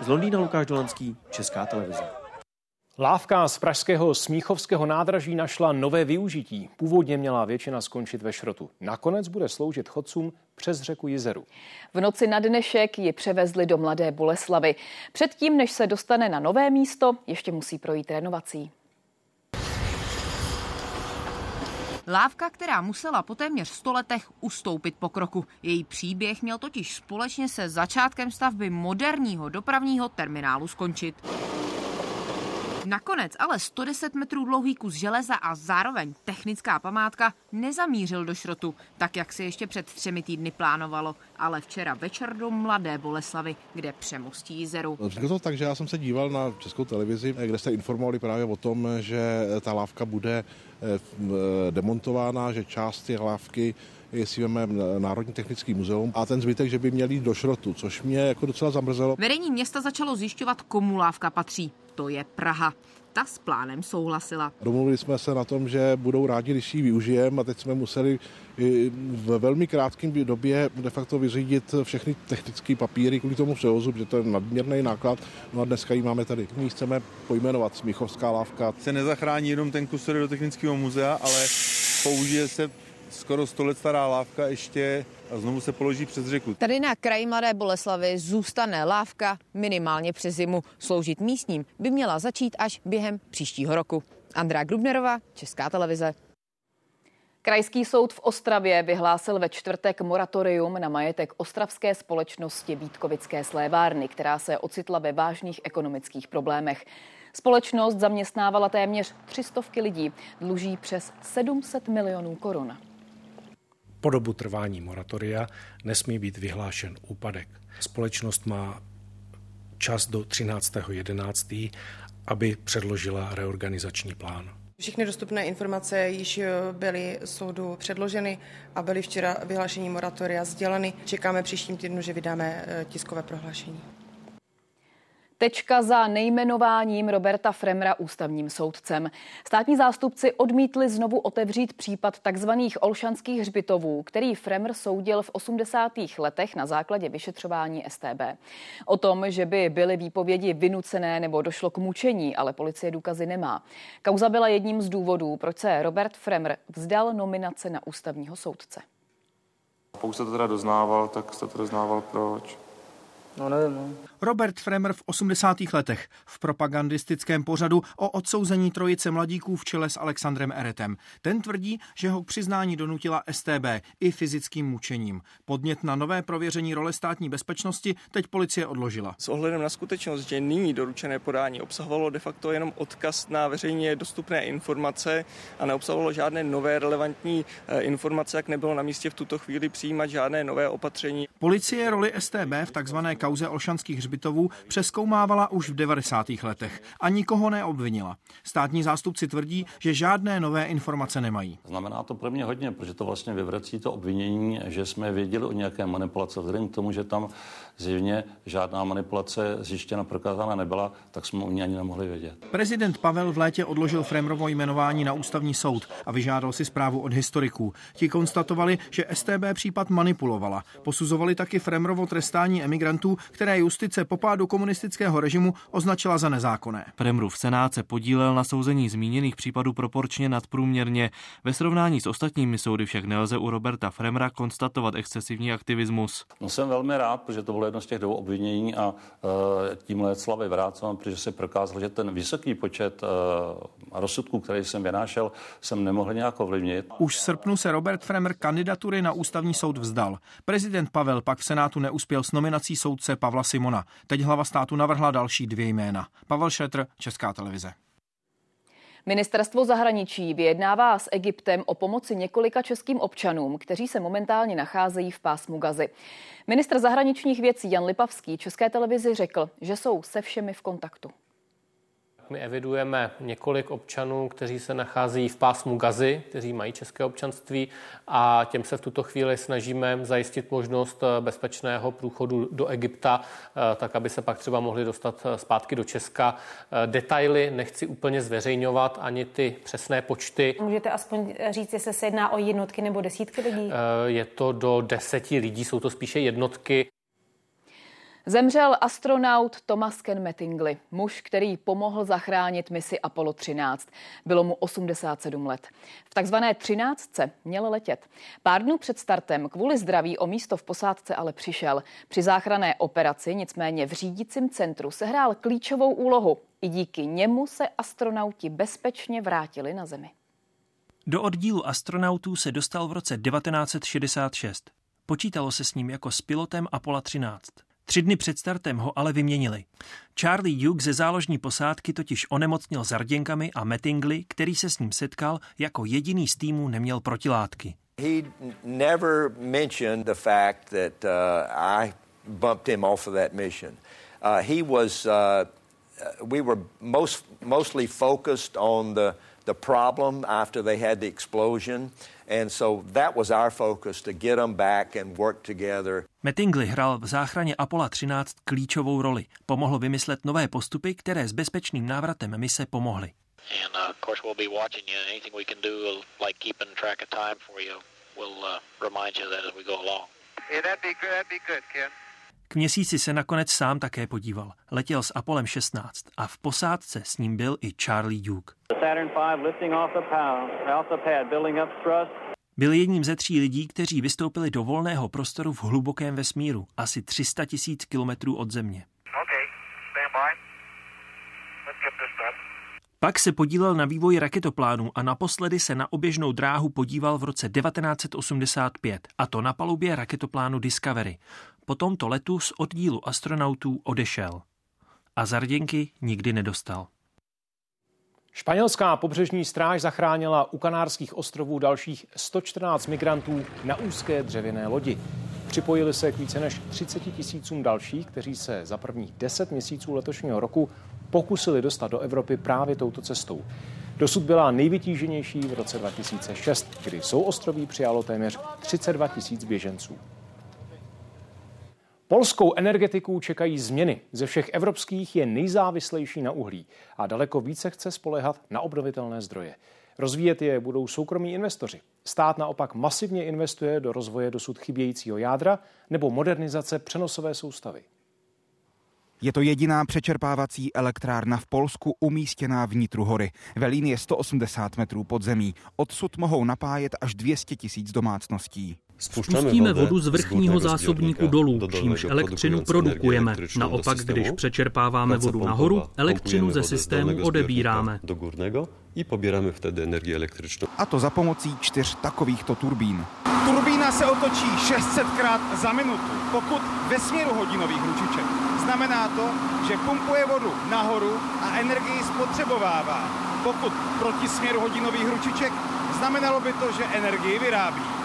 Z Londýna Lukáš Dolanský, Česká televize. Lávka z pražského Smíchovského nádraží našla nové využití. Původně měla většina skončit ve šrotu. Nakonec bude sloužit chodcům přes řeku Jizeru. V noci na dnešek ji převezli do Mladé Boleslavy. Předtím, než se dostane na nové místo, ještě musí projít renovací. Lávka, která musela po téměř 100 letech ustoupit po kroku. Její příběh měl totiž společně se začátkem stavby moderního dopravního terminálu skončit. Nakonec ale 110 metrů dlouhý kus železa a zároveň technická památka nezamířil do šrotu, tak jak se ještě před třemi týdny plánovalo, ale včera večer do Mladé Boleslavy, kde přemostí Jizeru. Řekl to tak, že já jsem se díval na českou televizi, kde jste informovali právě o tom, že ta lávka bude demontována, že část té lávky jestli vezmeme Národní technický muzeum a ten zbytek, že by měl jít do šrotu, což mě jako docela zamrzelo. Vedení města začalo zjišťovat, komu lávka patří. To je Praha. Ta s plánem souhlasila. Domluvili jsme se na tom, že budou rádi, když ji využijeme a teď jsme museli v velmi krátkém době de facto vyřídit všechny technické papíry kvůli tomu převozu, protože to je nadměrný náklad. No a dneska ji máme tady. My chceme pojmenovat Smíchovská lávka. Se nezachrání jenom ten kus do technického muzea, ale použije se skoro 100 let stará lávka ještě a znovu se položí přes řeku. Tady na kraji Mladé Boleslavy zůstane lávka minimálně přes zimu. Sloužit místním by měla začít až během příštího roku. Andrá Grubnerová, Česká televize. Krajský soud v Ostravě vyhlásil ve čtvrtek moratorium na majetek ostravské společnosti Vítkovické slévárny, která se ocitla ve vážných ekonomických problémech. Společnost zaměstnávala téměř 300 lidí, dluží přes 700 milionů korun. Po dobu trvání moratoria nesmí být vyhlášen úpadek. Společnost má čas do 13.11., aby předložila reorganizační plán. Všechny dostupné informace již byly soudu předloženy a byly včera vyhlášení moratoria sděleny. Čekáme příštím týdnu, že vydáme eh, tiskové prohlášení. Tečka za nejmenováním Roberta Fremra ústavním soudcem. Státní zástupci odmítli znovu otevřít případ tzv. olšanských hřbitovů, který Fremr soudil v 80. letech na základě vyšetřování STB. O tom, že by byly výpovědi vynucené nebo došlo k mučení, ale policie důkazy nemá. Kauza byla jedním z důvodů, proč se Robert Fremr vzdal nominace na ústavního soudce. Pokud se to teda doznával, tak se to doznával proč? No nevím, no. Robert Fremer v 80. letech v propagandistickém pořadu o odsouzení trojice mladíků v čele s Alexandrem Eretem. Ten tvrdí, že ho k přiznání donutila STB i fyzickým mučením. Podnět na nové prověření role státní bezpečnosti teď policie odložila. S ohledem na skutečnost, že nyní doručené podání obsahovalo de facto jenom odkaz na veřejně dostupné informace a neobsahovalo žádné nové relevantní eh, informace, jak nebylo na místě v tuto chvíli přijímat žádné nové opatření. Policie roli STB v takzvané kauze Olšanských hřbitovů přeskoumávala už v 90. letech a nikoho neobvinila. Státní zástupci tvrdí, že žádné nové informace nemají. Znamená to pro mě hodně, protože to vlastně vyvrací to obvinění, že jsme věděli o nějaké manipulaci. Vzhledem k tomu, že tam zjevně žádná manipulace zjištěna prokázána nebyla, tak jsme o ní ani nemohli vědět. Prezident Pavel v létě odložil Fremrovo jmenování na ústavní soud a vyžádal si zprávu od historiků. Ti konstatovali, že STB případ manipulovala. Posuzovali taky Fremrovo trestání emigrantů, které justice po pádu komunistického režimu označila za nezákonné. Fremrův senát se podílel na souzení zmíněných případů proporčně nadprůměrně. Ve srovnání s ostatními soudy však nelze u Roberta Fremra konstatovat excesivní aktivismus. No jsem velmi rád, protože to bylo jedno z těch dvou obvinění a uh, tímhle slavy vrácám, protože se prokázalo, že ten vysoký počet uh, rozsudků, který jsem vynášel, jsem nemohl nějak ovlivnit. Už v srpnu se Robert Fremer kandidatury na ústavní soud vzdal. Prezident Pavel pak v Senátu neuspěl s nominací soudce Pavla Simona. Teď hlava státu navrhla další dvě jména. Pavel Šetr, Česká televize. Ministerstvo zahraničí vyjednává s Egyptem o pomoci několika českým občanům, kteří se momentálně nacházejí v pásmu Gazy. Ministr zahraničních věcí Jan Lipavský České televizi řekl, že jsou se všemi v kontaktu. My evidujeme několik občanů, kteří se nachází v pásmu Gazy, kteří mají české občanství a těm se v tuto chvíli snažíme zajistit možnost eh, bezpečného průchodu do Egypta, eh, tak aby se pak třeba mohli dostat eh, zpátky do Česka. Detaily nechci úplně zveřejňovat, ani ty přesné počty. Můžete aspoň říct, jestli se jedná o jednotky nebo desítky lidí? Je to do deseti lidí, jsou to spíše jednotky. Zemřel astronaut Thomas Ken Mattingly, muž, který pomohl zachránit misi Apollo 13. Bylo mu 87 let. V takzvané 13. měl letět. Pár dnů před startem kvůli zdraví o místo v posádce ale přišel. Při záchranné operaci nicméně v řídícím centru sehrál klíčovou úlohu. I díky němu se astronauti bezpečně vrátili na Zemi. Do oddílu astronautů se dostal v roce 1966. Počítalo se s ním jako s pilotem Apollo 13. Tři dny před startem ho ale vyměnili. Charlie Duke ze záložní posádky totiž onemocnil zarděnkami a Mattingly, který se s ním setkal, jako jediný z týmu neměl protilátky. He never mentioned the fact that uh, I bumped him off of that mission. Uh, he was, uh, we were most, mostly focused on the, the problem after they had the explosion. And so that was our focus to get them back and work together. Mattingly hrál v záchraně Apollo 13 klíčovou roli. Pomohl vymyslet nové postupy, které s bezpečným návratem mise pomohly. And uh, of course we'll be watching you. Anything we can do, like keeping track of time for you, we'll uh, remind you that as we go along. Yeah, that'd be good. That'd be good, Ken. K měsíci se nakonec sám také podíval. Letěl s Apolem 16 a v posádce s ním byl i Charlie Duke. Byl jedním ze tří lidí, kteří vystoupili do volného prostoru v hlubokém vesmíru, asi 300 tisíc kilometrů od Země. Pak se podílel na vývoji raketoplánů a naposledy se na oběžnou dráhu podíval v roce 1985, a to na palubě raketoplánu Discovery. Po tomto letu z oddílu astronautů odešel. A zarděnky nikdy nedostal. Španělská pobřežní stráž zachránila u Kanárských ostrovů dalších 114 migrantů na úzké dřevěné lodi. Připojili se k více než 30 tisícům dalších, kteří se za prvních 10 měsíců letošního roku pokusili dostat do Evropy právě touto cestou. Dosud byla nejvytíženější v roce 2006, kdy souostroví přijalo téměř 32 tisíc běženců. Polskou energetiku čekají změny. Ze všech evropských je nejzávislejší na uhlí a daleko více chce spolehat na obnovitelné zdroje. Rozvíjet je budou soukromí investoři. Stát naopak masivně investuje do rozvoje dosud chybějícího jádra nebo modernizace přenosové soustavy. Je to jediná přečerpávací elektrárna v Polsku umístěná vnitru hory. Velín je 180 metrů pod zemí. Odsud mohou napájet až 200 tisíc domácností. Spustíme vodu z vrchního zásobníku dolů, čímž elektřinu produkujeme. Naopak, když přečerpáváme vodu nahoru, elektřinu ze systému odebíráme. Do górnego i pobíráme vtedy energii elektryczną. A to za pomocí čtyř takovýchto turbín. Turbína se otočí 600krát za minutu, pokud ve směru hodinových ručiček. Znamená to, že pumpuje vodu nahoru a energii spotřebovává. Pokud proti směru hodinových ručiček, znamenalo by to, že energii vyrábí.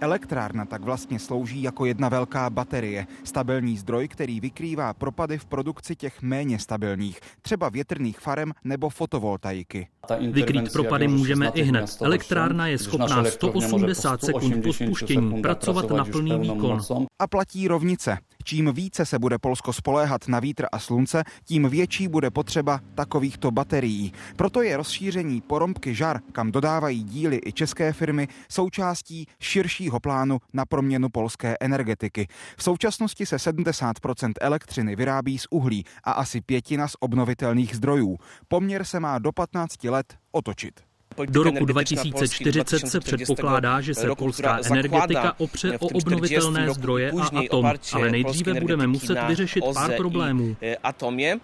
Elektrárna tak vlastně slouží jako jedna velká baterie, stabilní zdroj, který vykrývá propady v produkci těch méně stabilních, třeba větrných farem nebo fotovoltaiky. Vykrýt propady můžeme i hned. Elektrárna je schopná 180 sekund po spuštění pracovat na plný výkon. A platí rovnice. Čím více se bude Polsko spoléhat na vítr a slunce, tím větší bude potřeba takovýchto baterií. Proto je rozšíření poromky žar, kam dodávají díly i české firmy, součástí širšího plánu na proměnu polské energetiky. V současnosti se 70% elektřiny vyrábí z uhlí a asi pětina z obnovitelných zdrojů. Poměr se má do 15 let otočit. Do roku 2040 se předpokládá, že se polská energetika opře o obnovitelné zdroje a atom, ale nejdříve budeme muset vyřešit pár problémů. Atomie,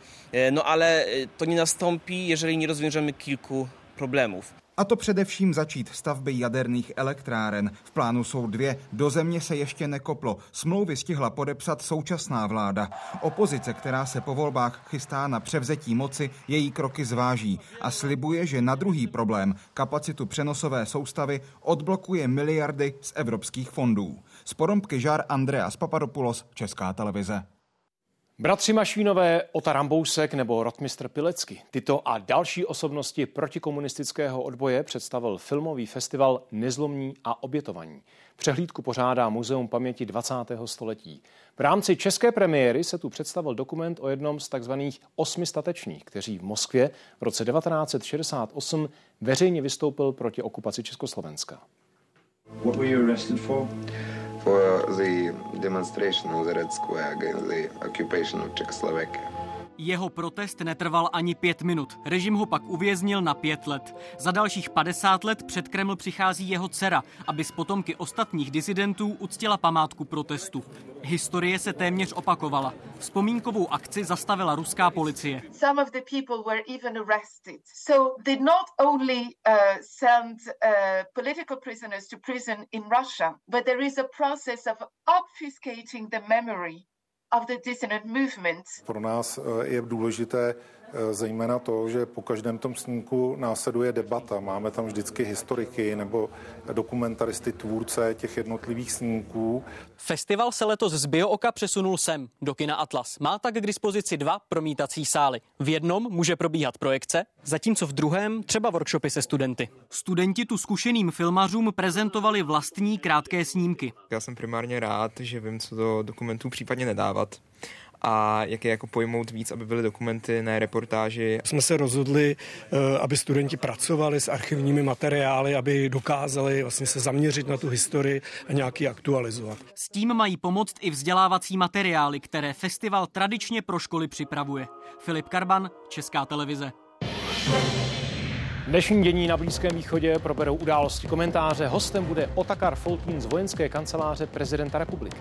no ale to nie nastąpi, jeżeli nie rozwiążemy kilku problemów. A to především začít stavby jaderných elektráren. V plánu jsou dvě. Do země se ještě nekoplo. Smlouvy stihla podepsat současná vláda. Opozice, která se po volbách chystá na převzetí moci, její kroky zváží a slibuje, že na druhý problém, kapacitu přenosové soustavy, odblokuje miliardy z evropských fondů. Z žár Andreas Papadopoulos, Česká televize. Bratři Mašínové, Ota Rambousek nebo Rotmistr Pilecky. Tyto a další osobnosti protikomunistického odboje představil filmový festival Nezlomní a obětovaní. Přehlídku pořádá Muzeum paměti 20. století. V rámci české premiéry se tu představil dokument o jednom z takzvaných osmi statečních, kteří v Moskvě v roce 1968 veřejně vystoupil proti okupaci Československa. What were you arrested for? For the demonstration on the Red Square against the occupation of Czechoslovakia. Jeho protest netrval ani pět minut. Režim ho pak uvěznil na pět let. Za dalších 50 let před Kreml přichází jeho dcera, aby s potomky ostatních disidentů uctila památku protestu. Historie se téměř opakovala. Vzpomínkovou akci zastavila ruská policie. Some of the people were even arrested. So they not only uh, send uh, political prisoners to prison in Russia, but there is a process of obfuscating the memory Pro nás eh, je důležité zejména to, že po každém tom snímku následuje debata. Máme tam vždycky historiky nebo dokumentaristy, tvůrce těch jednotlivých snímků. Festival se letos z Biooka přesunul sem, do kina Atlas. Má tak k dispozici dva promítací sály. V jednom může probíhat projekce, zatímco v druhém třeba workshopy se studenty. Studenti tu zkušeným filmařům prezentovali vlastní krátké snímky. Já jsem primárně rád, že vím, co do dokumentů případně nedávat a jak je jako pojmout víc, aby byly dokumenty, ne reportáži. Jsme se rozhodli, eh, aby studenti pracovali s archivními materiály, aby dokázali vlastně se zaměřit na tu historii a nějaký aktualizovat. S tím mají pomoct i vzdělávací materiály, které festival tradičně pro školy připravuje. Filip Karban, Česká televize. Dnešní dění na Blízkém východě proberou události komentáře. Hostem bude Otakar Foltín z vojenské kanceláře prezidenta republiky.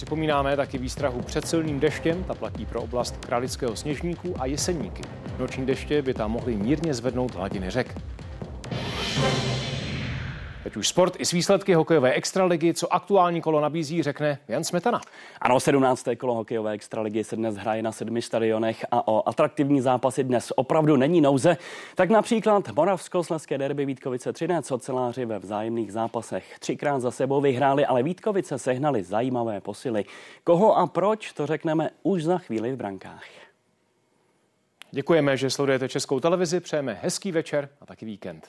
Připomínáme taky výstrahu před silným deštěm, ta platí pro oblast Kralického sněžníku a Jeseníky. Noční deště by tam mohly mírně zvednout hladiny řek. Teď už sport i s výsledky hokejové extraligy, co aktuální kolo nabízí, řekne Jan Smetana. Ano, 17. kolo hokejové extraligy se dnes hraje na sedmi stadionech a o atraktivní zápasy dnes opravdu není nouze. Tak například Moravskoslezské derby Vítkovice Třinec oceláři ve vzájemných zápasech třikrát za sebou vyhráli, ale Vítkovice sehnali zajímavé posily. Koho a proč, to řekneme už za chvíli v brankách. Děkujeme, že sledujete Českou televizi, přejeme hezký večer a taky víkend.